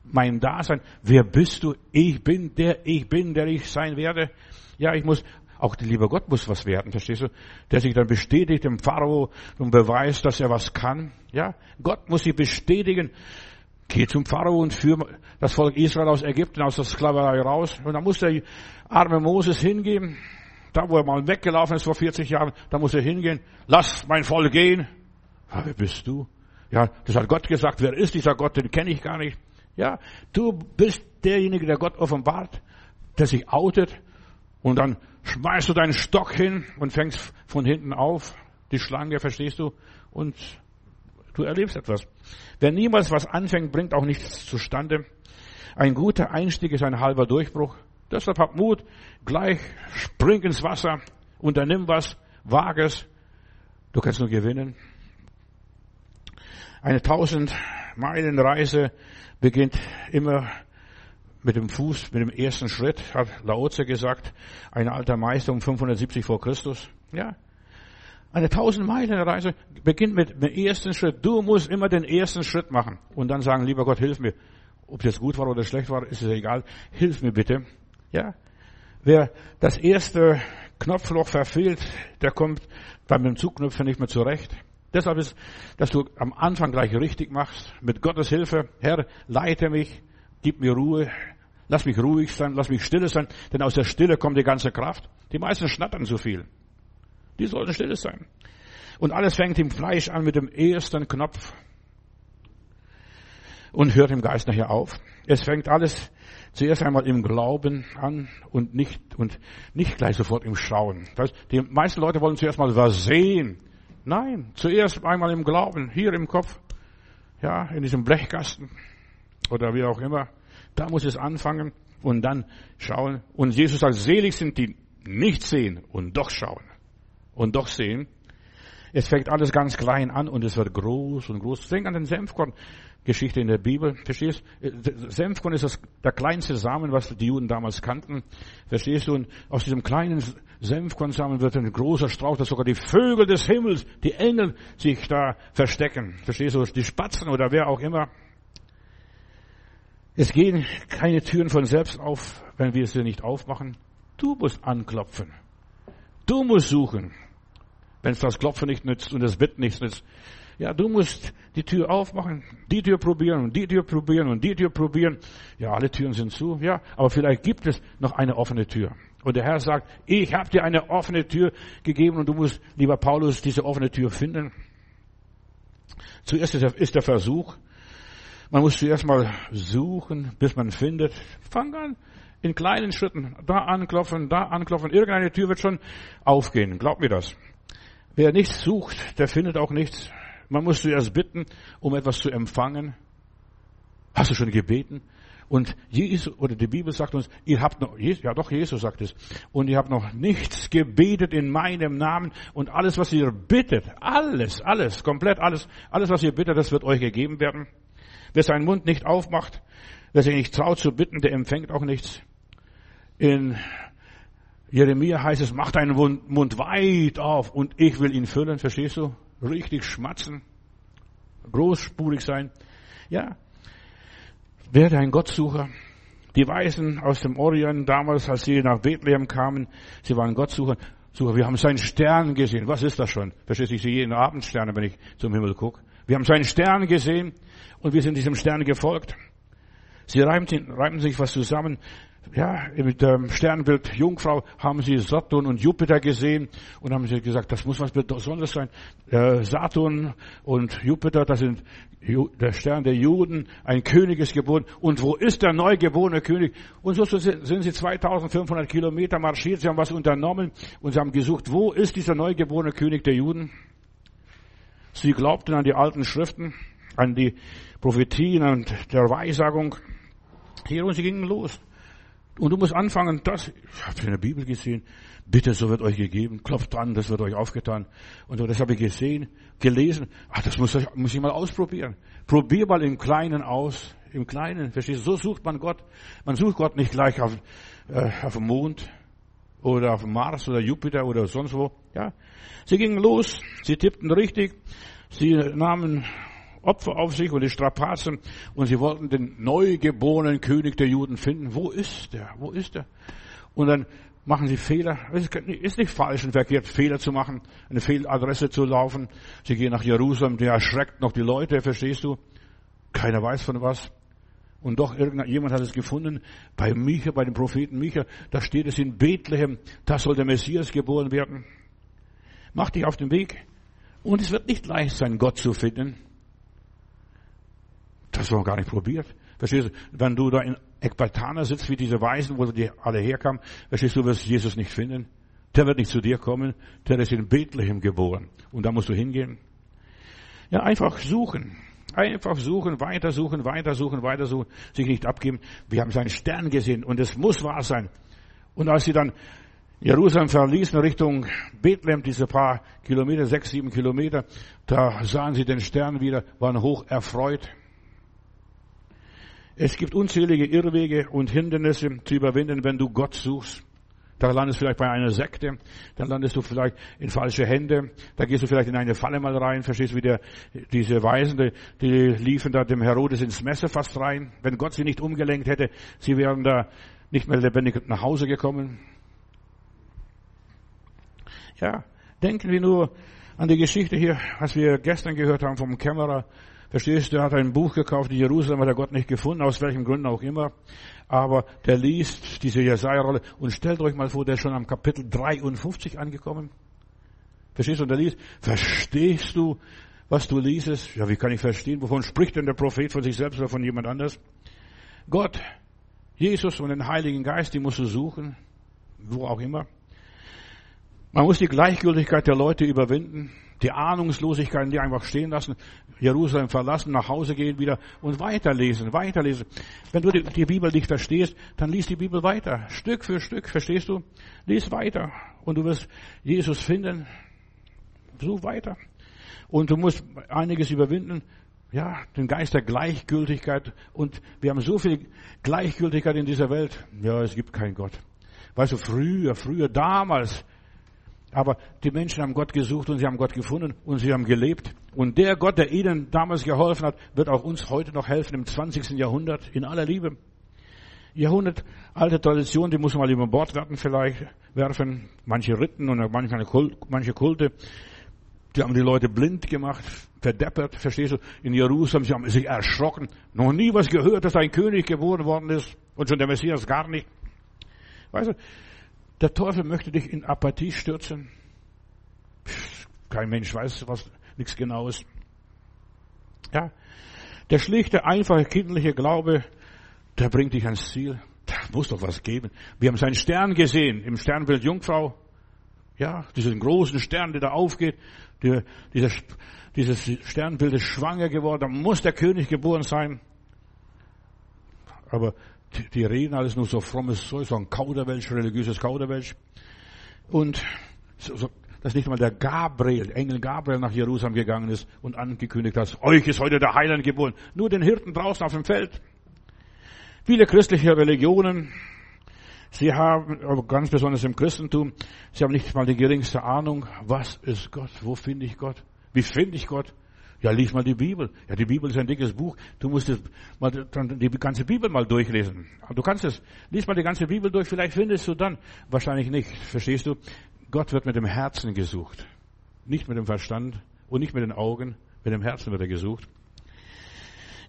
mein Dasein. Wer bist du? Ich bin der, ich bin, der ich sein werde. Ja, ich muss Auch der liebe Gott muss was werden, verstehst du? Der sich dann bestätigt dem Pharao und beweist, dass er was kann. Ja, Gott muss sich bestätigen. Geh zum Pharao und führ das Volk Israel aus Ägypten, aus der Sklaverei raus. Und dann muss der arme Moses hingehen. Da, wo er mal weggelaufen ist vor 40 Jahren, da muss er hingehen. Lass mein Volk gehen. Ja, wer bist du? Ja, das hat Gott gesagt. Wer ist dieser Gott? Den kenne ich gar nicht. Ja, du bist derjenige, der Gott offenbart, der sich outet. Und dann schmeißt du deinen Stock hin und fängst von hinten auf. Die Schlange, verstehst du? Und du erlebst etwas. Wer niemals was anfängt, bringt auch nichts zustande. Ein guter Einstieg ist ein halber Durchbruch. Deshalb hab Mut, gleich spring ins Wasser, unternimm was, wage es. Du kannst nur gewinnen. Eine tausend Meilen Reise beginnt immer mit dem Fuß, mit dem ersten Schritt, hat Laoze gesagt, ein alter Meister um 570 vor Christus. Ja. Eine tausend Meilen Reise beginnt mit dem ersten Schritt. Du musst immer den ersten Schritt machen und dann sagen, lieber Gott, hilf mir. Ob das gut war oder schlecht war, ist es egal. Hilf mir bitte. Ja. Wer das erste Knopfloch verfehlt, der kommt dann mit dem Zugknöpfen nicht mehr zurecht. Deshalb ist, dass du am Anfang gleich richtig machst, mit Gottes Hilfe. Herr, leite mich, gib mir Ruhe, lass mich ruhig sein, lass mich stille sein, denn aus der Stille kommt die ganze Kraft. Die meisten schnattern zu viel. Die sollten stille sein. Und alles fängt im Fleisch an mit dem ersten Knopf und hört im Geist nachher auf. Es fängt alles zuerst einmal im Glauben an und nicht, und nicht gleich sofort im Schauen. Das, die meisten Leute wollen zuerst mal was sehen. Nein, zuerst einmal im Glauben, hier im Kopf, ja, in diesem Blechkasten oder wie auch immer. Da muss es anfangen und dann schauen. Und Jesus sagt, selig sind die nicht sehen und doch schauen und doch sehen. Es fängt alles ganz klein an und es wird groß und groß. Denk an den Senfkorn-Geschichte in der Bibel. Verstehst? Senfkorn ist das, der kleinste Samen, was die Juden damals kannten. Verstehst du? Und aus diesem kleinen Senfkornsamen wird ein großer Strauch, dass sogar die Vögel des Himmels, die Engel sich da verstecken. Verstehst du? Die Spatzen oder wer auch immer. Es gehen keine Türen von selbst auf, wenn wir sie nicht aufmachen. Du musst anklopfen. Du musst suchen. Wenn es das Klopfen nicht nützt und das Bett nichts nützt. Ja, du musst die Tür aufmachen, die Tür probieren und die Tür probieren und die Tür probieren. Ja, alle Türen sind zu, ja, aber vielleicht gibt es noch eine offene Tür. Und der Herr sagt, ich habe dir eine offene Tür gegeben und du musst, lieber Paulus, diese offene Tür finden. Zuerst ist der Versuch. Man muss zuerst mal suchen, bis man findet. Fang an, in kleinen Schritten. Da anklopfen, da anklopfen. Irgendeine Tür wird schon aufgehen. Glaub mir das. Wer nichts sucht, der findet auch nichts. Man muss zuerst bitten, um etwas zu empfangen. Hast du schon gebeten? Und Jesus, oder die Bibel sagt uns, ihr habt noch, ja doch, Jesus sagt es, und ihr habt noch nichts gebetet in meinem Namen und alles, was ihr bittet, alles, alles, komplett alles, alles, was ihr bittet, das wird euch gegeben werden. Wer seinen Mund nicht aufmacht, wer sich nicht traut zu bitten, der empfängt auch nichts. In Jeremia heißt es, mach deinen Mund weit auf und ich will ihn füllen, verstehst du? Richtig schmatzen, großspurig sein. Ja, werde ein Gottsucher. Die Weisen aus dem Orient damals, als sie nach Bethlehem kamen, sie waren Gottsucher. Sucher. Wir haben seinen Stern gesehen. Was ist das schon? Verstehst du? Ich sehe jeden Abend Sterne, wenn ich zum Himmel gucke. Wir haben seinen Stern gesehen und wir sind diesem Stern gefolgt. Sie reimten, reimten sich was zusammen ja, mit dem Sternbild Jungfrau haben sie Saturn und Jupiter gesehen und haben sie gesagt, das muss was Besonderes sein. Äh, Saturn und Jupiter, das sind der Stern der Juden, ein König ist geboren. Und wo ist der neugeborene König? Und so sind sie 2500 Kilometer marschiert, sie haben was unternommen und sie haben gesucht, wo ist dieser neugeborene König der Juden? Sie glaubten an die alten Schriften, an die Prophetien und der Weissagung. Hier und sie gingen los. Und du musst anfangen, das, ich habe in der Bibel gesehen, bitte, so wird euch gegeben, klopft an, das wird euch aufgetan. Und so, das habe ich gesehen, gelesen, ach, das muss, muss ich mal ausprobieren. Probier mal im Kleinen aus, im Kleinen, verstehst du? So sucht man Gott. Man sucht Gott nicht gleich auf, äh, auf dem Mond oder auf Mars oder Jupiter oder sonst wo, ja. Sie gingen los, sie tippten richtig, sie nahmen Opfer auf sich und die Strapazen und sie wollten den neugeborenen König der Juden finden. Wo ist der? Wo ist er? Und dann machen sie Fehler. Es ist nicht falsch und verkehrt, Fehler zu machen, eine Fehladresse zu laufen. Sie gehen nach Jerusalem, der erschreckt noch die Leute, verstehst du? Keiner weiß von was. Und doch irgendjemand hat es gefunden, bei Micha, bei dem Propheten Micha, da steht es in Bethlehem, da soll der Messias geboren werden. Mach dich auf den Weg. Und es wird nicht leicht sein, Gott zu finden. Das war gar nicht probiert. Verstehst du? Wenn du da in Ekbatana sitzt, wie diese Weisen, wo die alle herkamen, verstehst du, wirst Jesus nicht finden. Der wird nicht zu dir kommen. Der ist in Bethlehem geboren. Und da musst du hingehen. Ja, einfach suchen. Einfach suchen, weiter suchen, weiter suchen, weiter suchen, sich nicht abgeben. Wir haben seinen Stern gesehen und es muss wahr sein. Und als sie dann Jerusalem verließen Richtung Bethlehem, diese paar Kilometer, sechs, sieben Kilometer, da sahen sie den Stern wieder, waren hoch erfreut. Es gibt unzählige Irrwege und Hindernisse zu überwinden, wenn du Gott suchst. Da landest du vielleicht bei einer Sekte, dann landest du vielleicht in falsche Hände, da gehst du vielleicht in eine Falle mal rein, verstehst du, wie der, diese Weisende, die liefen da dem Herodes ins Messer fast rein. Wenn Gott sie nicht umgelenkt hätte, sie wären da nicht mehr lebendig nach Hause gekommen. Ja, denken wir nur an die Geschichte hier, was wir gestern gehört haben vom Kämmerer. Verstehst du, er hat ein Buch gekauft, in Jerusalem hat er Gott nicht gefunden, aus welchen Gründen auch immer. Aber der liest diese Jesaja-Rolle und stellt euch mal vor, der ist schon am Kapitel 53 angekommen. Verstehst du, und der liest, verstehst du, was du liest? Ja, wie kann ich verstehen? Wovon spricht denn der Prophet von sich selbst oder von jemand anders? Gott, Jesus und den Heiligen Geist, die musst du suchen, wo auch immer. Man muss die Gleichgültigkeit der Leute überwinden, die Ahnungslosigkeit, die einfach stehen lassen, Jerusalem verlassen, nach Hause gehen wieder und weiterlesen, weiterlesen. Wenn du die, Bibel nicht verstehst, dann lies die Bibel weiter, Stück für Stück, verstehst du? Lies weiter und du wirst Jesus finden. Such weiter. Und du musst einiges überwinden. Ja, den Geist der Gleichgültigkeit. Und wir haben so viel Gleichgültigkeit in dieser Welt. Ja, es gibt keinen Gott. Weißt du, früher, früher, damals, aber die Menschen haben Gott gesucht und sie haben Gott gefunden und sie haben gelebt. Und der Gott, der ihnen damals geholfen hat, wird auch uns heute noch helfen im 20. Jahrhundert in aller Liebe. Jahrhundert alte Tradition, die muss man mal über Bord werfen vielleicht, werfen. Manche Ritten und manche, Kulte, die haben die Leute blind gemacht, verdeppert, verstehst du? In Jerusalem, sie haben sich erschrocken. Noch nie was gehört, dass ein König geboren worden ist und schon der Messias gar nicht. Weißt du, der Teufel möchte dich in Apathie stürzen. Kein Mensch weiß was, nichts Genaues. Ja. Der schlichte, einfache, kindliche Glaube, der bringt dich ans Ziel. Da muss doch was geben. Wir haben seinen Stern gesehen, im Sternbild Jungfrau. Ja, diesen großen Stern, der da aufgeht. Der, dieser, dieses Sternbild ist schwanger geworden. Da muss der König geboren sein. Aber die, die reden alles nur so frommes Zeug, so ein Kauderwelsch, religiöses Kauderwelsch. Und so, so, dass nicht mal der Gabriel, Engel Gabriel nach Jerusalem gegangen ist und angekündigt hat, euch ist heute der Heiland geboren. Nur den Hirten draußen auf dem Feld. Viele christliche Religionen, sie haben, ganz besonders im Christentum, sie haben nicht mal die geringste Ahnung, was ist Gott, wo finde ich Gott, wie finde ich Gott. Ja, lies mal die Bibel. Ja, die Bibel ist ein dickes Buch. Du musst es mal, die ganze Bibel mal durchlesen. Du kannst es. Lies mal die ganze Bibel durch. Vielleicht findest du dann. Wahrscheinlich nicht. Verstehst du? Gott wird mit dem Herzen gesucht. Nicht mit dem Verstand und nicht mit den Augen. Mit dem Herzen wird er gesucht.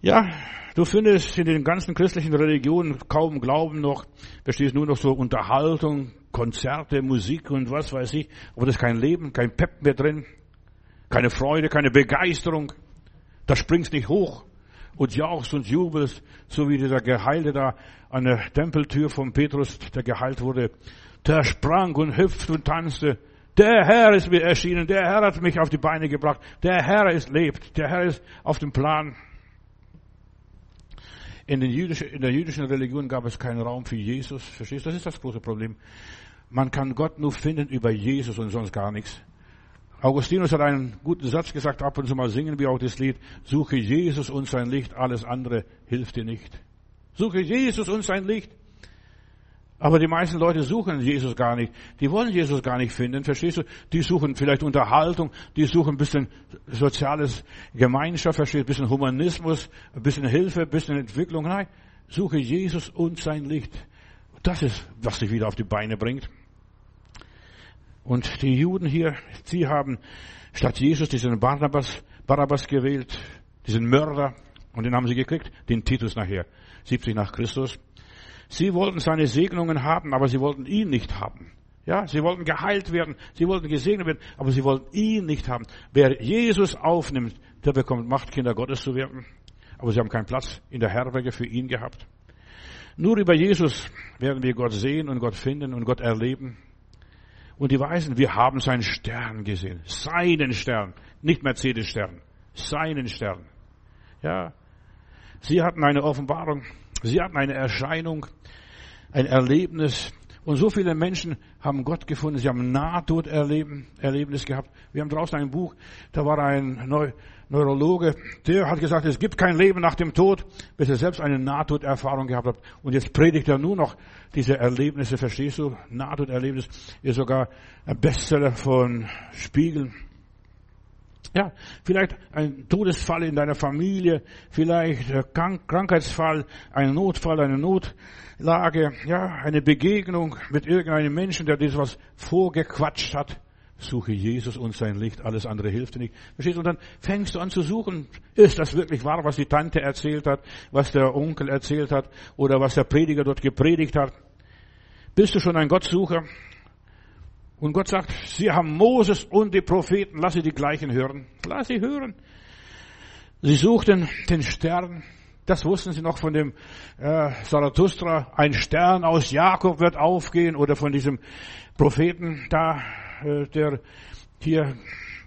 Ja, du findest in den ganzen christlichen Religionen kaum Glauben noch. Verstehst nur noch so Unterhaltung, Konzerte, Musik und was weiß ich. Aber das ist kein Leben, kein Pep mehr drin keine Freude, keine Begeisterung. Da springst nicht hoch und jauchst und jubelst, so wie dieser Geheilte da an der Tempeltür von Petrus, der geheilt wurde. Der sprang und hüpft und tanzte. Der Herr ist mir erschienen, der Herr hat mich auf die Beine gebracht, der Herr ist lebt, der Herr ist auf dem Plan. In, jüdischen, in der jüdischen Religion gab es keinen Raum für Jesus. Verstehst du? Das ist das große Problem. Man kann Gott nur finden über Jesus und sonst gar nichts. Augustinus hat einen guten Satz gesagt, ab und zu mal singen wir auch das Lied, suche Jesus und sein Licht, alles andere hilft dir nicht. Suche Jesus und sein Licht. Aber die meisten Leute suchen Jesus gar nicht. Die wollen Jesus gar nicht finden, verstehst du? Die suchen vielleicht Unterhaltung, die suchen ein bisschen soziales Gemeinschaft, verstehst du? Ein bisschen Humanismus, ein bisschen Hilfe, ein bisschen Entwicklung. Nein, suche Jesus und sein Licht. Das ist, was dich wieder auf die Beine bringt. Und die Juden hier, sie haben statt Jesus diesen Barnabas, Barabbas gewählt, diesen Mörder, und den haben sie gekriegt, den Titus nachher, 70 nach Christus. Sie wollten seine Segnungen haben, aber sie wollten ihn nicht haben. Ja, sie wollten geheilt werden, sie wollten gesegnet werden, aber sie wollten ihn nicht haben. Wer Jesus aufnimmt, der bekommt Macht, Kinder Gottes zu werden. Aber sie haben keinen Platz in der Herberge für ihn gehabt. Nur über Jesus werden wir Gott sehen und Gott finden und Gott erleben. Und die Weisen, wir haben seinen Stern gesehen. Seinen Stern. Nicht Mercedes-Stern. Seinen Stern. Ja. Sie hatten eine Offenbarung. Sie hatten eine Erscheinung. Ein Erlebnis. Und so viele Menschen haben Gott gefunden. Sie haben Nahtoderlebnis gehabt. Wir haben draußen ein Buch. Da war ein Neu Neurologe. Der hat gesagt, es gibt kein Leben nach dem Tod, bis er selbst eine Nahtoderfahrung gehabt hat. Und jetzt predigt er nur noch diese Erlebnisse. Verstehst du? Nahtoderlebnis ist sogar ein Bestseller von Spiegel. Ja, vielleicht ein Todesfall in deiner Familie, vielleicht ein Krankheitsfall, ein Notfall, eine Notlage, ja, eine Begegnung mit irgendeinem Menschen, der dir was vorgequatscht hat. Suche Jesus und sein Licht, alles andere hilft dir nicht. Verstehst du? Und dann fängst du an zu suchen, ist das wirklich wahr, was die Tante erzählt hat, was der Onkel erzählt hat oder was der Prediger dort gepredigt hat? Bist du schon ein Gottsucher? Und Gott sagt, sie haben Moses und die Propheten, lass sie die gleichen hören. Lass sie hören. Sie suchten den Stern. Das wussten sie noch von dem äh, Zarathustra. Ein Stern aus Jakob wird aufgehen oder von diesem Propheten da, äh, der hier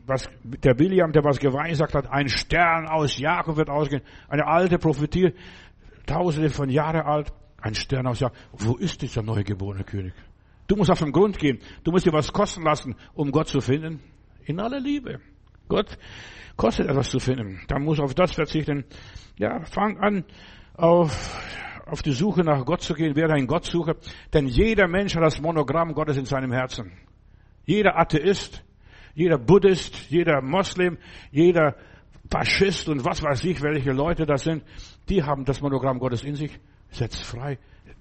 was der Biliam, der was geweissagt hat, ein Stern aus Jakob wird ausgehen. Eine alte Prophetie, tausende von Jahren alt. Ein Stern aus Jakob. Wo ist dieser neugeborene König? Du musst auf den Grund gehen. Du musst dir was kosten lassen, um Gott zu finden. In aller Liebe. Gott kostet etwas zu finden. Da muss auf das verzichten. Ja, fang an, auf, auf die Suche nach Gott zu gehen. Werde ein Gottsucher. Denn jeder Mensch hat das Monogramm Gottes in seinem Herzen. Jeder Atheist, jeder Buddhist, jeder Moslem, jeder Faschist und was weiß ich, welche Leute das sind, die haben das Monogramm Gottes in sich. Setz frei.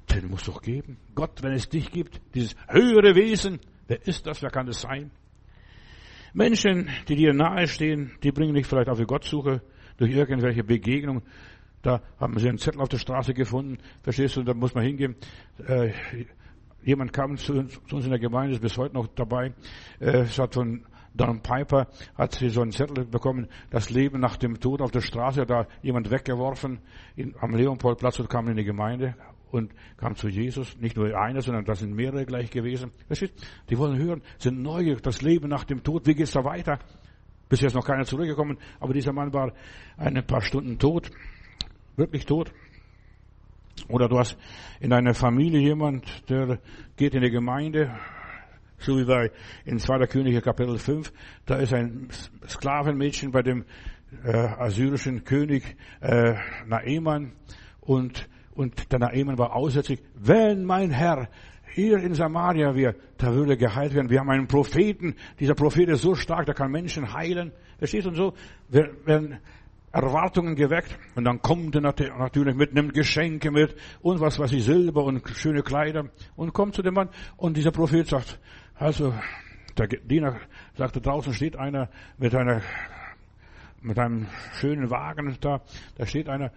Den muss doch geben. Gott, wenn es dich gibt, dieses höhere Wesen, wer ist das? Wer kann das sein? Menschen, die dir nahestehen, die bringen dich vielleicht auf die Gottsuche durch irgendwelche Begegnungen. Da haben sie einen Zettel auf der Straße gefunden, verstehst du, da muss man hingehen. Äh, jemand kam zu uns, zu uns, in der Gemeinde, ist bis heute noch dabei, äh, es hat von Don Piper, hat sie so einen Zettel bekommen, das Leben nach dem Tod auf der Straße, da jemand weggeworfen in, am Leopoldplatz und kam in die Gemeinde, und kam zu Jesus. Nicht nur einer, sondern das sind mehrere gleich gewesen. Die wollen hören, sind neugierig, das Leben nach dem Tod, wie geht's da weiter? Bisher ist noch keiner zurückgekommen, aber dieser Mann war ein paar Stunden tot, wirklich tot. Oder du hast in deiner Familie jemand, der geht in die Gemeinde, so wie bei in 2. Könige Kapitel 5, da ist ein Sklavenmädchen bei dem äh, assyrischen König äh, Naeman und und der Naaman war aussätzlich. Wenn mein Herr hier in Samaria wäre, da würde geheilt werden. Wir haben einen Propheten. Dieser Prophet ist so stark, der kann Menschen heilen. Verstehst du? Und so werden Erwartungen geweckt. Und dann kommt er natürlich mit, nimmt Geschenke mit und was weiß ich, Silber und schöne Kleider und kommt zu dem Mann. Und dieser Prophet sagt, also, der Diener sagte, draußen steht einer mit einer mit einem schönen Wagen da, da steht einer,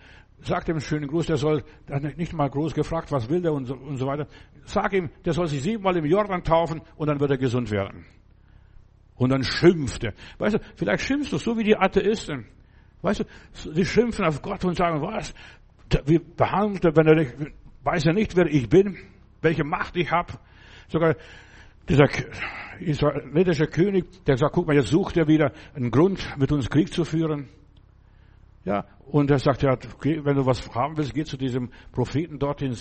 Sag dem schönen Gruß, der soll, hat nicht mal groß gefragt, was will der und so, und so weiter. Sag ihm, der soll sich siebenmal im Jordan taufen und dann wird er gesund werden. Und dann schimpft er. Weißt du, vielleicht schimpfst du so wie die Atheisten. Weißt du, die schimpfen auf Gott und sagen, was? Wie behandelt er, wenn er nicht, weiß er nicht, wer ich bin, welche Macht ich habe. Sogar dieser israelitische König, der sagt, guck mal, jetzt sucht er wieder einen Grund, mit uns Krieg zu führen. Ja, und er sagt, ja, wenn du was haben willst, geh zu diesem Propheten dort in,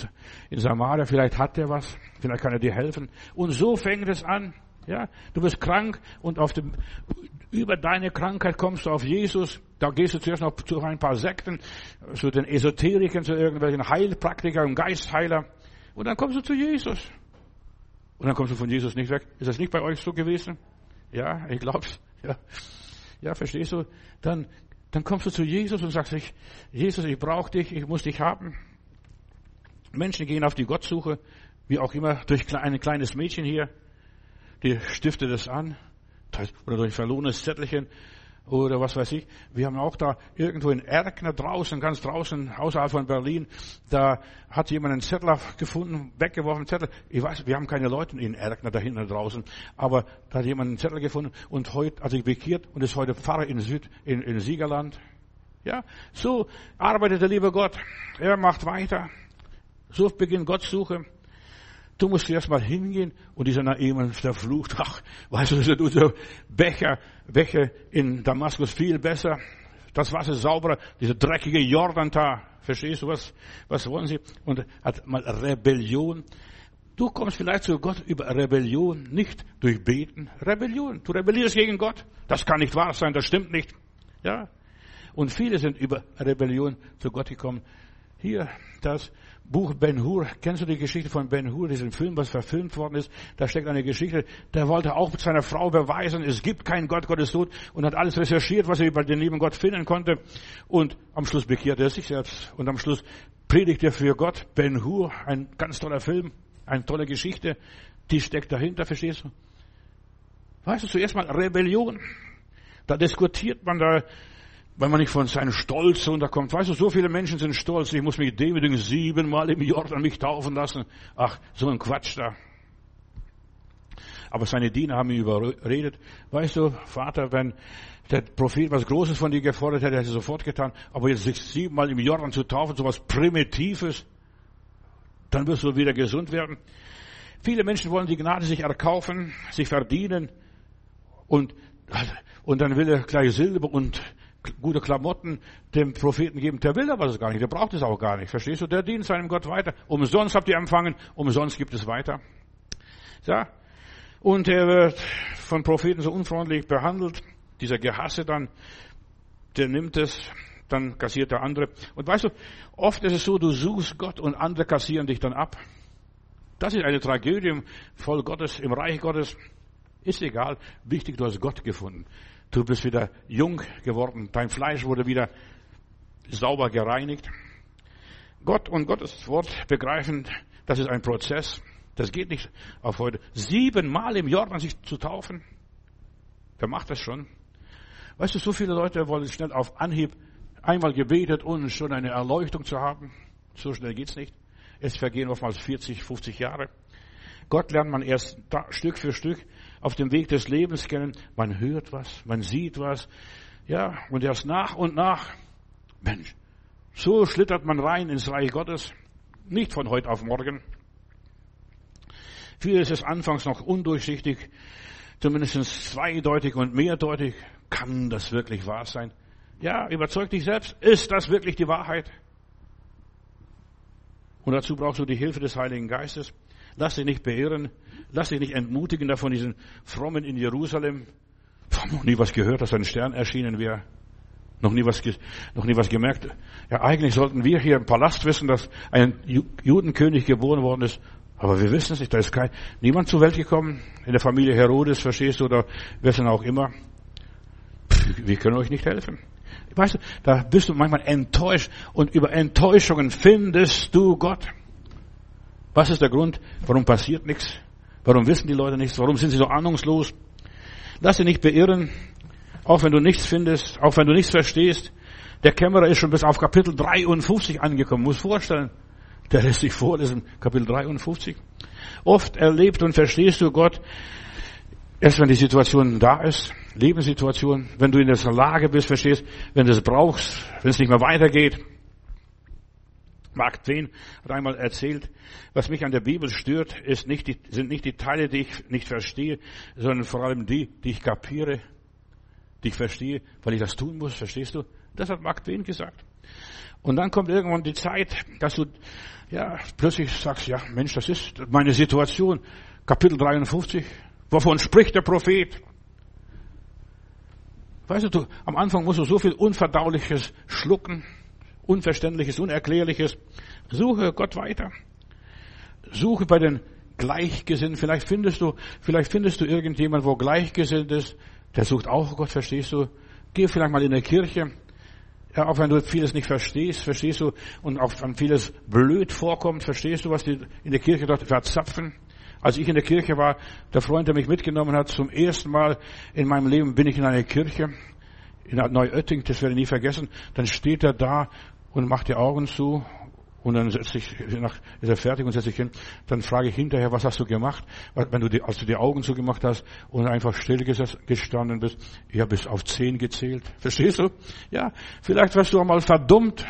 in Samaria, vielleicht hat er was, vielleicht kann er dir helfen. Und so fängt es an. Ja, du bist krank und auf dem, über deine Krankheit kommst du auf Jesus. Da gehst du zuerst noch zu ein paar Sekten, zu den Esoterikern, zu irgendwelchen Heilpraktikern und Geistheiler. Und dann kommst du zu Jesus. Und dann kommst du von Jesus nicht weg. Ist das nicht bei euch so gewesen? Ja, ich glaub's. Ja. Ja, verstehst du? Dann dann kommst du zu Jesus und sagst, ich, Jesus, ich brauche dich, ich muss dich haben. Menschen gehen auf die Gottsuche, wie auch immer, durch ein kleines Mädchen hier. die stiftet es an. Oder durch ein verlorenes Zettelchen oder was weiß ich. Wir haben auch da irgendwo in Erkner draußen, ganz draußen, außerhalb von Berlin, da hat jemand einen Zettel gefunden, weggeworfen Zettel. Ich weiß, wir haben keine Leute in Erkner da hinten draußen, aber da hat jemand einen Zettel gefunden und heute sich bekehrt und ist heute Pfarrer in Süd, in, in Siegerland. Ja, so arbeitet der liebe Gott. Er macht weiter. So beginnt Gottsuche. Du musst erst mal hingehen und dieser Naaman verflucht. Ach, weißt du, das unser Becher, Becher in Damaskus viel besser. Das Wasser ist sauberer, dieser dreckige Jordan da. Verstehst du, was, was wollen sie? Und hat mal Rebellion. Du kommst vielleicht zu Gott über Rebellion, nicht durch Beten. Rebellion. Du rebellierst gegen Gott. Das kann nicht wahr sein, das stimmt nicht. Ja. Und viele sind über Rebellion zu Gott gekommen. Hier, das Buch Ben Hur. Kennst du die Geschichte von Ben Hur, diesen Film, was verfilmt worden ist? Da steckt eine Geschichte. Der wollte auch seiner Frau beweisen, es gibt keinen Gott, Gott ist tot. Und hat alles recherchiert, was er über den lieben Gott finden konnte. Und am Schluss bekehrte er sich selbst. Und am Schluss predigt er für Gott. Ben Hur, ein ganz toller Film, eine tolle Geschichte. Die steckt dahinter, verstehst du? Weißt du, zuerst mal Rebellion. Da diskutiert man, da weil man nicht von seinem Stolz runterkommt. Weißt du, so viele Menschen sind stolz, ich muss mich demütigen, siebenmal im Jordan mich taufen lassen. Ach, so ein Quatsch da. Aber seine Diener haben ihn überredet. Weißt du, Vater, wenn der Prophet was Großes von dir gefordert hätte, hätte er sofort getan. Aber jetzt sich siebenmal im Jordan zu taufen, so was Primitives, dann wirst du wieder gesund werden. Viele Menschen wollen die Gnade sich erkaufen, sich verdienen und, und dann will er gleich Silber und gute Klamotten dem Propheten geben. Der will aber das gar nicht, der braucht es auch gar nicht. Verstehst du? Der dient seinem Gott weiter. Umsonst habt ihr empfangen, umsonst gibt es weiter. Ja. Und er wird von Propheten so unfreundlich behandelt. Dieser Gehasse dann, der nimmt es, dann kassiert der andere. Und weißt du, oft ist es so, du suchst Gott und andere kassieren dich dann ab. Das ist eine Tragödie im Gottes, im Reich Gottes. Ist egal. Wichtig, du hast Gott gefunden. Du bist wieder jung geworden. Dein Fleisch wurde wieder sauber gereinigt. Gott und Gottes Wort begreifen, das ist ein Prozess. Das geht nicht auf heute. Siebenmal im Jordan sich zu taufen. Wer macht das schon? Weißt du, so viele Leute wollen schnell auf Anhieb einmal gebetet und schon eine Erleuchtung zu haben. So schnell geht's nicht. Es vergehen oftmals 40, 50 Jahre. Gott lernt man erst Stück für Stück auf dem Weg des Lebens kennen. Man hört was, man sieht was. Ja, und erst nach und nach, Mensch, so schlittert man rein ins Reich Gottes. Nicht von heute auf morgen. Vieles ist anfangs noch undurchsichtig, zumindest zweideutig und mehrdeutig. Kann das wirklich wahr sein? Ja, überzeug dich selbst. Ist das wirklich die Wahrheit? Und dazu brauchst du die Hilfe des Heiligen Geistes. Lass dich nicht beirren. Lass dich nicht entmutigen davon diesen Frommen in Jerusalem. Habe noch nie was gehört, dass ein Stern erschienen wäre. Noch nie was, noch nie was gemerkt. Ja, eigentlich sollten wir hier im Palast wissen, dass ein Judenkönig geboren worden ist. Aber wir wissen es nicht. Da ist kein, niemand zur Welt gekommen. In der Familie Herodes, verstehst du, oder wer denn auch immer. wir können euch nicht helfen. Weißt du, da bist du manchmal enttäuscht und über Enttäuschungen findest du Gott. Was ist der Grund? Warum passiert nichts? Warum wissen die Leute nichts? Warum sind sie so ahnungslos? Lass dich nicht beirren, auch wenn du nichts findest, auch wenn du nichts verstehst. Der Kämmerer ist schon bis auf Kapitel 53 angekommen. Muss vorstellen, der lässt sich vorlesen, Kapitel 53. Oft erlebt und verstehst du Gott erst, wenn die Situation da ist, Lebenssituation, wenn du in der Lage bist, verstehst, wenn du es brauchst, wenn es nicht mehr weitergeht. Mark Twain hat einmal erzählt, was mich an der Bibel stört, ist nicht die, sind nicht die Teile, die ich nicht verstehe, sondern vor allem die, die ich kapiere, die ich verstehe, weil ich das tun muss, verstehst du? Das hat Mark Twain gesagt. Und dann kommt irgendwann die Zeit, dass du, ja, plötzlich sagst, ja, Mensch, das ist meine Situation. Kapitel 53. Wovon spricht der Prophet? Weißt du, am Anfang musst du so viel Unverdauliches schlucken, Unverständliches, Unerklärliches. Suche Gott weiter. Suche bei den Gleichgesinnten. Vielleicht findest du, vielleicht findest du irgendjemand, wo gleichgesinnt ist. Der sucht auch Gott, verstehst du? Geh vielleicht mal in der Kirche. Ja, auch wenn du vieles nicht verstehst, verstehst du, und auch wenn vieles blöd vorkommt, verstehst du, was die in der Kirche dort verzapfen. Als ich in der Kirche war, der Freund, der mich mitgenommen hat, zum ersten Mal in meinem Leben bin ich in einer Kirche, in Neuötting, das werde ich nie vergessen, dann steht er da und macht die Augen zu und dann setzt sich, nach, ist er fertig und setzt sich hin. Dann frage ich hinterher, was hast du gemacht? Wenn du die, als du die Augen zugemacht hast und einfach still gestanden bist, ich habe bis auf zehn gezählt. Verstehst du? Ja, vielleicht wirst du einmal verdummt.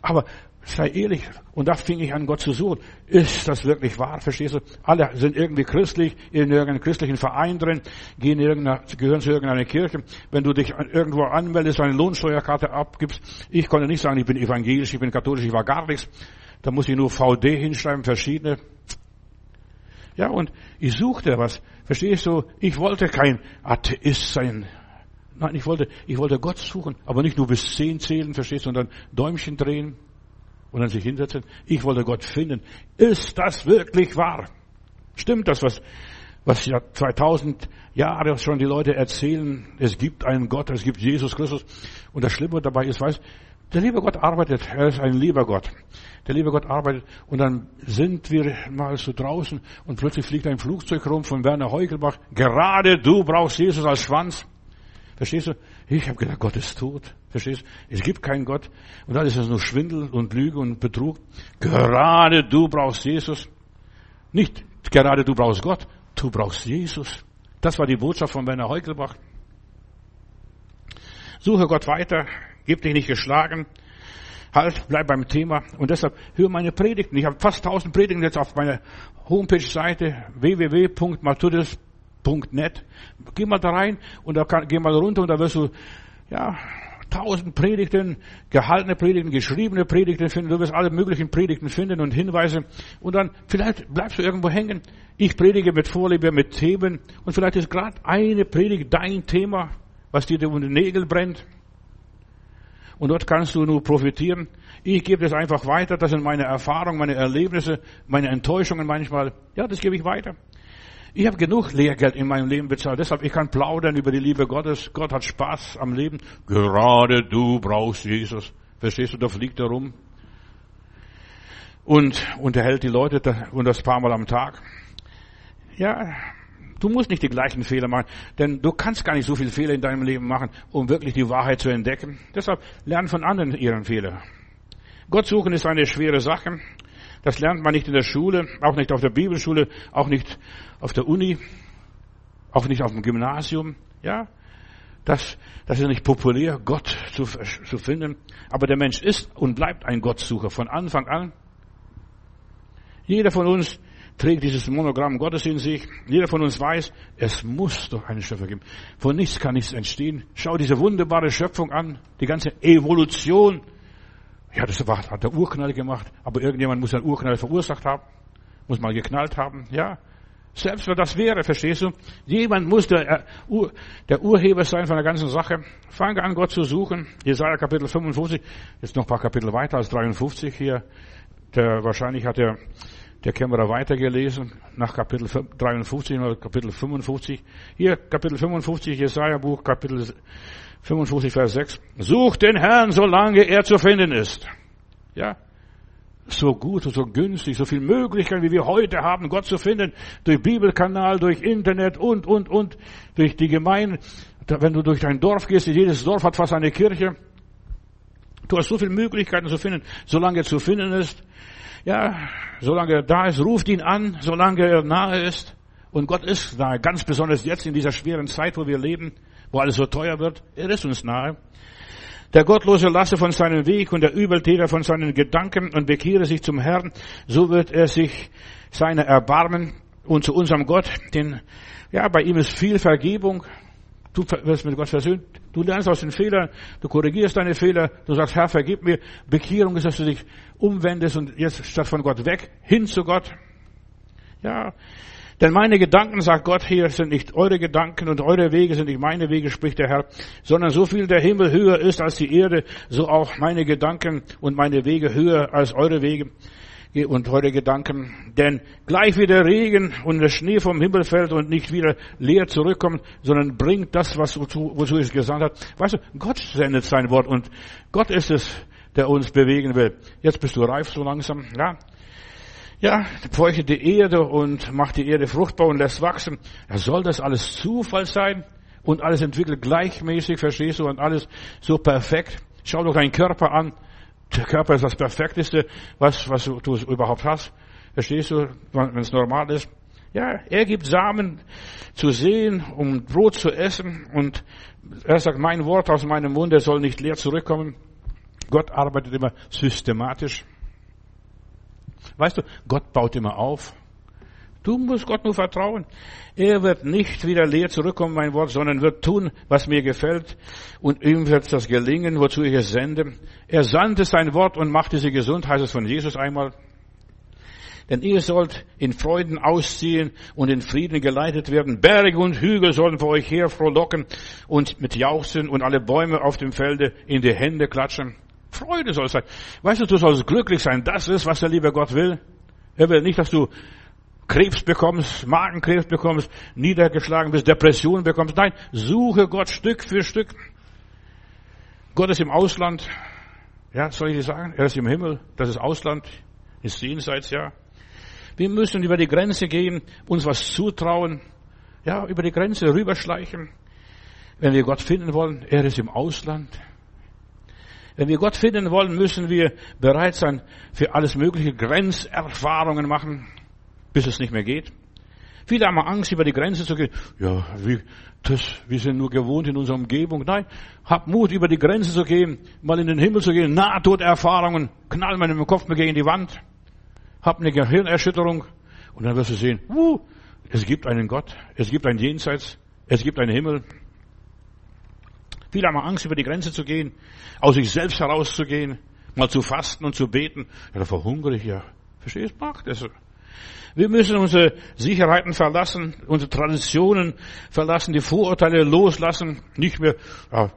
Aber sei ehrlich. Und da fing ich an, Gott zu suchen. Ist das wirklich wahr? Verstehst du? Alle sind irgendwie christlich, in irgendeinem christlichen Verein drin, gehen gehören zu irgendeiner Kirche. Wenn du dich irgendwo anmeldest, eine Lohnsteuerkarte abgibst, ich konnte nicht sagen, ich bin evangelisch, ich bin katholisch, ich war gar nichts. Da muss ich nur VD hinschreiben, verschiedene. Ja, und ich suchte was. Verstehst du? Ich wollte kein Atheist sein. Nein, ich wollte, ich wollte Gott suchen, aber nicht nur bis zehn zählen, verstehst du, sondern Däumchen drehen und dann sich hinsetzen. Ich wollte Gott finden. Ist das wirklich wahr? Stimmt das, was, was ja 2000 Jahre schon die Leute erzählen? Es gibt einen Gott, es gibt Jesus Christus. Und das Schlimme dabei ist, weißt, der liebe Gott arbeitet. Er ist ein lieber Gott. Der liebe Gott arbeitet. Und dann sind wir mal so draußen und plötzlich fliegt ein Flugzeug rum von Werner Heugelbach. Gerade du brauchst Jesus als Schwanz. Verstehst du? Ich habe gedacht, Gott ist tot. Verstehst? Es gibt keinen Gott. Und dann ist es nur Schwindel und Lüge und Betrug. Gerade du brauchst Jesus. Nicht gerade du brauchst Gott, du brauchst Jesus. Das war die Botschaft von Werner Heugelbach. Suche Gott weiter, gib dich nicht geschlagen. Halt, bleib beim Thema. Und deshalb hör meine Predigten. Ich habe fast tausend Predigten jetzt auf meiner Homepage-Seite www.matthäus.com Net. Geh mal da rein und da kann, geh mal runter und da wirst du, ja, tausend Predigten, gehaltene Predigten, geschriebene Predigten finden. Du wirst alle möglichen Predigten finden und Hinweise. Und dann vielleicht bleibst du irgendwo hängen. Ich predige mit Vorliebe, mit Themen. Und vielleicht ist gerade eine Predigt dein Thema, was dir unter den Nägel brennt. Und dort kannst du nur profitieren. Ich gebe das einfach weiter. Das sind meine Erfahrungen, meine Erlebnisse, meine Enttäuschungen manchmal. Ja, das gebe ich weiter. Ich habe genug Lehrgeld in meinem Leben bezahlt, deshalb ich kann plaudern über die Liebe Gottes. Gott hat Spaß am Leben. Gerade du brauchst Jesus. Verstehst du, da fliegt er rum und unterhält die Leute und das paar Mal am Tag. Ja, du musst nicht die gleichen Fehler machen, denn du kannst gar nicht so viele Fehler in deinem Leben machen, um wirklich die Wahrheit zu entdecken. Deshalb lern von anderen ihren Fehler. Gott suchen ist eine schwere Sache. Das lernt man nicht in der Schule, auch nicht auf der Bibelschule, auch nicht auf der Uni, auch nicht auf dem Gymnasium. Ja, das, das ist nicht populär, Gott zu, zu finden. Aber der Mensch ist und bleibt ein Gottsucher von Anfang an. Jeder von uns trägt dieses Monogramm Gottes in sich. Jeder von uns weiß, es muss doch eine Schöpfung geben. Von nichts kann nichts entstehen. Schau diese wunderbare Schöpfung an, die ganze Evolution. Ja, das hat der Urknall gemacht, aber irgendjemand muss einen Urknall verursacht haben, muss mal geknallt haben, ja. Selbst wenn das wäre, verstehst du? Jemand muss der, äh, der Urheber sein von der ganzen Sache. Fange an, Gott zu suchen. Jesaja Kapitel 55, jetzt noch ein paar Kapitel weiter als 53 hier. Der, wahrscheinlich hat der, der Kämmerer weitergelesen, nach Kapitel 53 oder Kapitel 55. Hier, Kapitel 55, Jesaja Buch, Kapitel 55, Vers 6. Sucht den Herrn, solange er zu finden ist. Ja. So gut und so günstig, so viel Möglichkeiten, wie wir heute haben, Gott zu finden, durch Bibelkanal, durch Internet und, und, und, durch die Gemeinde. Wenn du durch dein Dorf gehst, jedes Dorf hat fast eine Kirche. Du hast so viele Möglichkeiten zu finden, solange er zu finden ist. Ja, solange er da ist, ruft ihn an, solange er nahe ist. Und Gott ist nahe, ganz besonders jetzt in dieser schweren Zeit, wo wir leben wo alles so teuer wird. Er ist uns nahe. Der Gottlose lasse von seinem Weg und der Übeltäter von seinen Gedanken und bekehre sich zum Herrn. So wird er sich seiner erbarmen und zu unserem Gott, denn ja, bei ihm ist viel Vergebung. Du wirst mit Gott versöhnt. Du lernst aus den Fehlern, du korrigierst deine Fehler, du sagst, Herr, vergib mir. Bekehrung ist, dass du dich umwendest und jetzt statt von Gott weg, hin zu Gott. Ja, denn meine Gedanken, sagt Gott hier, sind nicht eure Gedanken und eure Wege sind nicht meine Wege, spricht der Herr, sondern so viel der Himmel höher ist als die Erde, so auch meine Gedanken und meine Wege höher als eure Wege und eure Gedanken. Denn gleich wie der Regen und der Schnee vom Himmel fällt und nicht wieder leer zurückkommt, sondern bringt das, was wozu, es gesandt hat. Weißt du, Gott sendet sein Wort und Gott ist es, der uns bewegen will. Jetzt bist du reif so langsam, ja? Ja, feuchtet die Erde und macht die Erde fruchtbar und lässt wachsen. Ja, soll das alles Zufall sein? Und alles entwickelt gleichmäßig, verstehst du? Und alles so perfekt. Schau doch deinen Körper an. Der Körper ist das Perfekteste, was, was du überhaupt hast. Verstehst du? Wenn es normal ist. Ja, er gibt Samen zu sehen, um Brot zu essen. Und er sagt, mein Wort aus meinem Munde soll nicht leer zurückkommen. Gott arbeitet immer systematisch. Weißt du, Gott baut immer auf. Du musst Gott nur vertrauen. Er wird nicht wieder leer zurückkommen, mein Wort, sondern wird tun, was mir gefällt. Und ihm wird das gelingen, wozu ich es sende. Er sandte sein Wort und machte sie gesund, heißt es von Jesus einmal. Denn ihr sollt in Freuden ausziehen und in Frieden geleitet werden. Berge und Hügel sollen vor euch her frohlocken und mit Jauchzen und alle Bäume auf dem Felde in die Hände klatschen. Freude soll sein. Weißt du, du sollst glücklich sein. Das ist, was der liebe Gott will. Er will nicht, dass du Krebs bekommst, Magenkrebs bekommst, niedergeschlagen bist, Depression bekommst. Nein, suche Gott Stück für Stück. Gott ist im Ausland. Ja, soll ich dir sagen? Er ist im Himmel. Das ist Ausland. Ist jenseits, ja. Wir müssen über die Grenze gehen, uns was zutrauen. Ja, über die Grenze rüberschleichen. Wenn wir Gott finden wollen, er ist im Ausland. Wenn wir Gott finden wollen, müssen wir bereit sein, für alles mögliche Grenzerfahrungen machen bis es nicht mehr geht. Viele haben Angst, über die Grenze zu gehen. Ja, wie, das, wir sind nur gewohnt in unserer Umgebung. Nein, hab Mut, über die Grenze zu gehen, mal in den Himmel zu gehen, Nahtoderfahrungen, knall im Kopf mir gegen die Wand, hab eine Gehirnerschütterung und dann wirst du sehen, uh, es gibt einen Gott, es gibt ein Jenseits, es gibt einen Himmel. Viele haben Angst, über die Grenze zu gehen, aus sich selbst herauszugehen, mal zu fasten und zu beten. Ja, da verhungere ich ja. Verstehst? Macht es. Wir müssen unsere Sicherheiten verlassen, unsere Traditionen verlassen, die Vorurteile loslassen, nicht mehr, ja,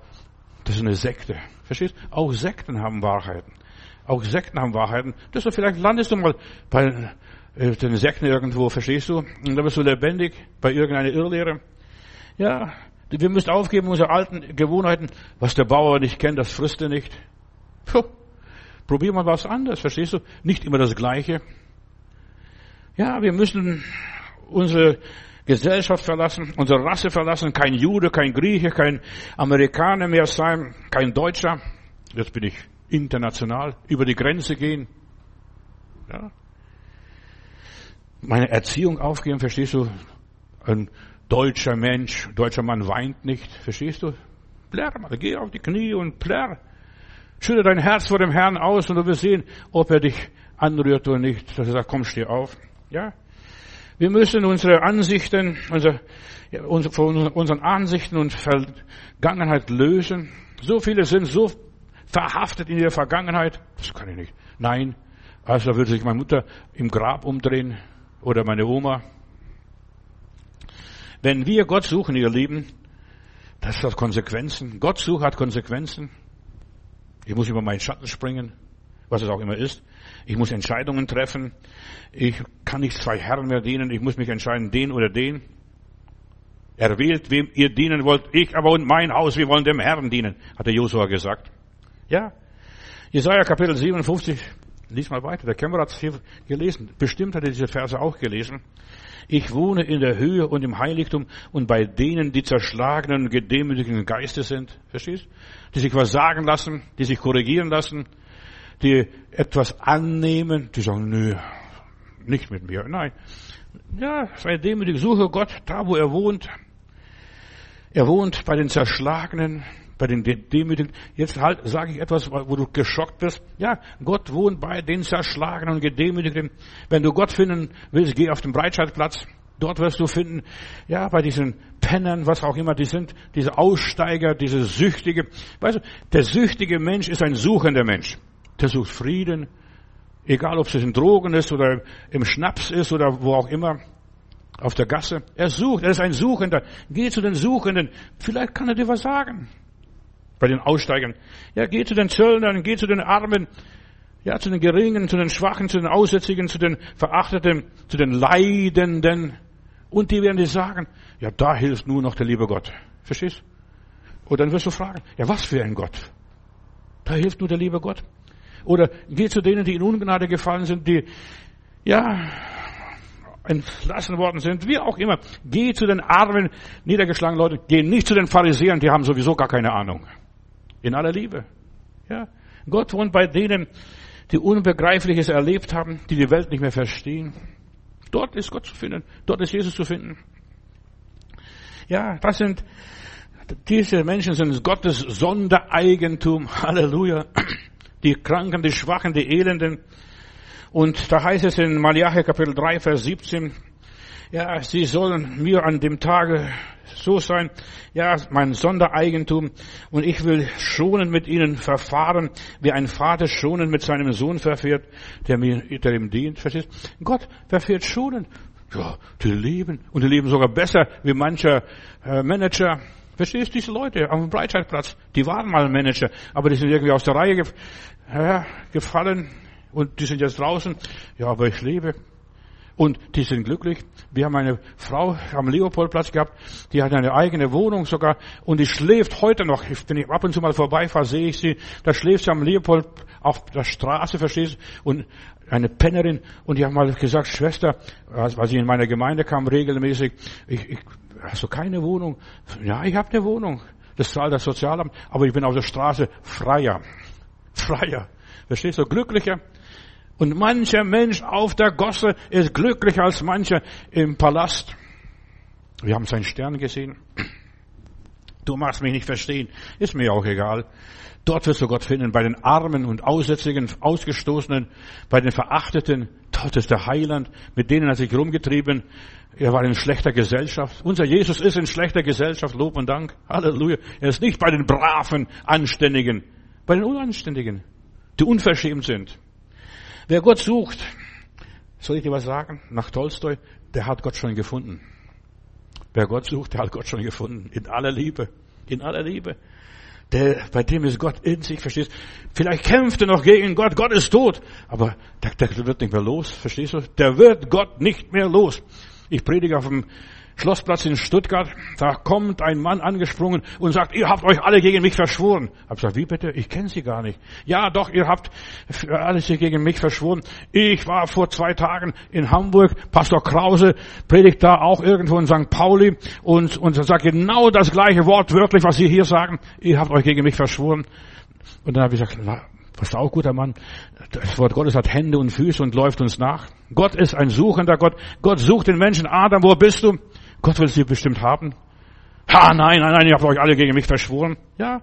das ist eine Sekte. Verstehst? Auch Sekten haben Wahrheiten. Auch Sekten haben Wahrheiten. Das ist vielleicht landest du mal bei äh, den Sekten irgendwo, verstehst du? Und dann bist du lebendig bei irgendeiner Irrlehre. Ja, wir müssen aufgeben unsere alten Gewohnheiten. Was der Bauer nicht kennt, das frisst er nicht. Puh. Probier mal was anderes, verstehst du? Nicht immer das Gleiche. Ja, wir müssen unsere Gesellschaft verlassen, unsere Rasse verlassen, kein Jude, kein Grieche, kein Amerikaner mehr sein, kein Deutscher. Jetzt bin ich international, über die Grenze gehen. Ja. Meine Erziehung aufgeben, verstehst du? Ein deutscher Mensch, deutscher Mann weint nicht, verstehst du? Plärr mal, geh auf die Knie und plärr. Schütte dein Herz vor dem Herrn aus und du wirst sehen, ob er dich anrührt oder nicht. Dass er sagt, komm, steh auf. Ja? Wir müssen unsere Ansichten, unsere, ja, unsere, von unseren Ansichten und Vergangenheit lösen. So viele sind so verhaftet in ihrer Vergangenheit. Das kann ich nicht. Nein. Also würde sich meine Mutter im Grab umdrehen oder meine Oma. Wenn wir Gott suchen, ihr Lieben, das hat Konsequenzen. Gott suchen hat Konsequenzen. Ich muss über meinen Schatten springen, was es auch immer ist. Ich muss Entscheidungen treffen. Ich kann nicht zwei Herren mehr dienen. Ich muss mich entscheiden, den oder den. Er wählt, wem ihr dienen wollt. Ich aber und mein Haus, wir wollen dem Herrn dienen, hat der Josua gesagt. Ja. Jesaja Kapitel 57. Lies mal weiter. Der Kämmerer hat es hier gelesen. Bestimmt hat er diese Verse auch gelesen. Ich wohne in der Höhe und im Heiligtum und bei denen, die zerschlagenen gedemütigten Geistes sind. Verstehst? Die sich was sagen lassen, die sich korrigieren lassen, die etwas annehmen, die sagen, nö, nicht mit mir. Nein. Ja, sei demütig, suche Gott da, wo er wohnt. Er wohnt bei den Zerschlagenen, bei den Demütigen. Jetzt halt sage ich etwas, wo du geschockt bist. Ja, Gott wohnt bei den Zerschlagenen und Gedemütigten. Wenn du Gott finden willst, geh auf den Breitscheidplatz. Dort wirst du finden, ja, bei diesen Pennern, was auch immer die sind, diese Aussteiger, diese Süchtige. Weißt du, der süchtige Mensch ist ein suchender Mensch. Der sucht Frieden, egal ob es in Drogen ist oder im Schnaps ist oder wo auch immer, auf der Gasse. Er sucht, er ist ein Suchender. Geh zu den Suchenden. Vielleicht kann er dir was sagen. Bei den Aussteigern. Ja, geh zu den Zöllnern, geh zu den Armen, ja, zu den Geringen, zu den Schwachen, zu den Aussätzigen, zu den Verachteten, zu den Leidenden. Und die werden dir sagen, ja, da hilft nur noch der liebe Gott. Verstehst? Und dann wirst du fragen, ja, was für ein Gott? Da hilft nur der liebe Gott. Oder geh zu denen, die in Ungnade gefallen sind, die, ja, entlassen worden sind, wie auch immer. Geh zu den armen, niedergeschlagenen Leuten, geh nicht zu den Pharisäern, die haben sowieso gar keine Ahnung. In aller Liebe. Ja. Gott wohnt bei denen, die Unbegreifliches erlebt haben, die die Welt nicht mehr verstehen. Dort ist Gott zu finden. Dort ist Jesus zu finden. Ja, das sind, diese Menschen sind Gottes Sondereigentum. Halleluja. Die Kranken, die Schwachen, die Elenden. Und da heißt es in Malachi Kapitel 3, Vers 17, ja, sie sollen mir an dem Tage so sein, ja, mein Sondereigentum, und ich will schonen mit ihnen verfahren, wie ein Vater schonen mit seinem Sohn verfährt, der mir, der ihm dient, verstehst? Gott verfährt schonen. Ja, die leben, und die leben sogar besser wie mancher äh, Manager. Verstehst du, diese Leute auf dem Breitscheidplatz, die waren mal Manager, aber die sind irgendwie aus der Reihe gef ja, gefallen, und die sind jetzt draußen. Ja, aber ich lebe. Und die sind glücklich. Wir haben eine Frau am Leopoldplatz gehabt, die hat eine eigene Wohnung sogar und die schläft heute noch. Wenn ich ab und zu mal vorbeifahre, sehe ich sie. Da schläft sie am Leopold auf der Straße, verstehst du? Und eine Pennerin. Und die haben mal gesagt, Schwester, als sie in meiner Gemeinde kam regelmäßig, ich, ich, hast du keine Wohnung? Ja, ich habe eine Wohnung. Das zahlt das Sozialamt, aber ich bin auf der Straße freier. Freier. Verstehst du? Glücklicher. Und mancher Mensch auf der Gosse ist glücklicher als mancher im Palast. Wir haben seinen Stern gesehen. Du machst mich nicht verstehen. Ist mir auch egal. Dort wirst du Gott finden, bei den Armen und Aussätzigen, Ausgestoßenen, bei den Verachteten. Dort ist der Heiland, mit denen er sich rumgetrieben. Er war in schlechter Gesellschaft. Unser Jesus ist in schlechter Gesellschaft. Lob und Dank. Halleluja. Er ist nicht bei den braven, Anständigen, bei den Unanständigen, die unverschämt sind. Wer Gott sucht, soll ich dir was sagen? Nach Tolstoi, der hat Gott schon gefunden. Wer Gott sucht, der hat Gott schon gefunden. In aller Liebe. In aller Liebe. Der, bei dem ist Gott in sich, verstehst? Vielleicht kämpft er noch gegen Gott, Gott ist tot. Aber der, der wird nicht mehr los, verstehst du? Der wird Gott nicht mehr los. Ich predige auf dem Schlossplatz in Stuttgart, da kommt ein Mann angesprungen und sagt, ihr habt euch alle gegen mich verschworen. Ich hab gesagt, wie bitte? Ich kenne sie gar nicht. Ja, doch, ihr habt alles gegen mich verschworen. Ich war vor zwei Tagen in Hamburg, Pastor Krause predigt da auch irgendwo in St. Pauli und, und sagt genau das gleiche Wort wörtlich, was Sie hier sagen. Ihr habt euch gegen mich verschworen. Und dann habe ich gesagt, was auch guter Mann. Das Wort Gottes hat Hände und Füße und läuft uns nach. Gott ist ein suchender Gott. Gott sucht den Menschen. Adam, wo bist du? Gott will sie bestimmt haben. Ha, nein, nein, nein, ihr habt euch alle gegen mich verschworen. Ja.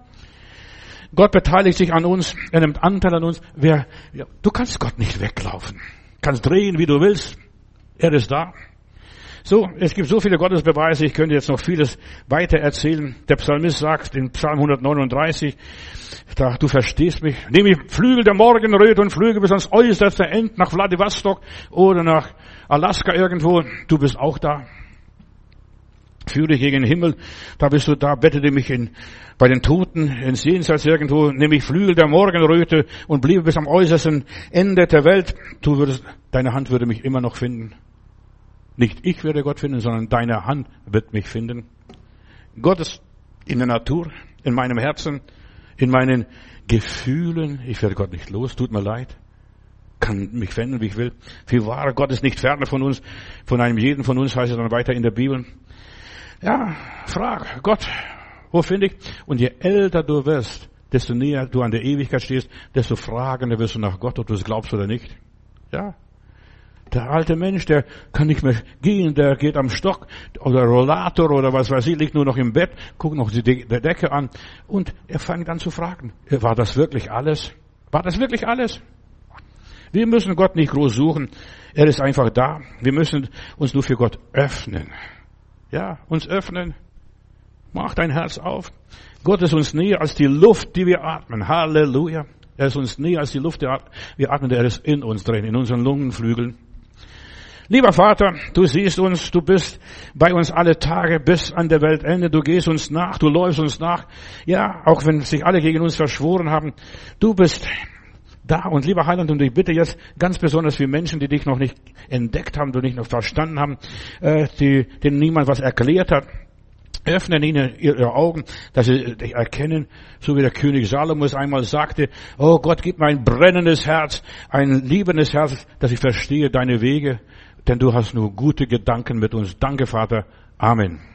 Gott beteiligt sich an uns, er nimmt Anteil an uns. Wer, ja, du kannst Gott nicht weglaufen. Kannst drehen, wie du willst. Er ist da. So, es gibt so viele Gottesbeweise, ich könnte jetzt noch vieles weiter erzählen. Der Psalmist sagt in Psalm 139, da, du verstehst mich, nehme ich Flügel der Morgenröte und Flüge bis ans äußerste End nach Vladivostok oder nach Alaska irgendwo, du bist auch da führe gegen den Himmel, da bist du da, bettete mich in, bei den Toten ins Jenseits irgendwo, nehme ich Flügel der Morgenröte und bliebe bis am äußersten Ende der Welt. Du würdest, deine Hand würde mich immer noch finden. Nicht ich werde Gott finden, sondern deine Hand wird mich finden. Gott ist in der Natur, in meinem Herzen, in meinen Gefühlen. Ich werde Gott nicht los, tut mir leid. Kann mich wenden, wie ich will. Wie wahr, Gott ist nicht ferne von uns, von einem jeden von uns, heißt es dann weiter in der Bibel. Ja, frag Gott, wo finde ich? Und je älter du wirst, desto näher du an der Ewigkeit stehst, desto fragender wirst du nach Gott, ob du es glaubst oder nicht. Ja. Der alte Mensch, der kann nicht mehr gehen, der geht am Stock oder Rollator oder was weiß ich, liegt nur noch im Bett, guckt noch die Decke an und er fängt an zu fragen, war das wirklich alles? War das wirklich alles? Wir müssen Gott nicht groß suchen, er ist einfach da. Wir müssen uns nur für Gott öffnen. Ja, uns öffnen. Mach dein Herz auf. Gott ist uns näher als die Luft, die wir atmen. Halleluja. Er ist uns näher als die Luft, die wir atmen. Er ist in uns drin, in unseren Lungenflügeln. Lieber Vater, du siehst uns, du bist bei uns alle Tage bis an der Weltende, du gehst uns nach, du läufst uns nach. Ja, auch wenn sich alle gegen uns verschworen haben, du bist da. Und lieber Heiland, und ich bitte jetzt ganz besonders für Menschen, die dich noch nicht entdeckt haben, die nicht noch verstanden haben, äh, die, denen niemand was erklärt hat. Öffnen ihnen ihre Augen, dass sie erkennen, so wie der König Salomo es einmal sagte, oh Gott, gib mir ein brennendes Herz, ein liebendes Herz, dass ich verstehe deine Wege, denn du hast nur gute Gedanken mit uns. Danke, Vater. Amen.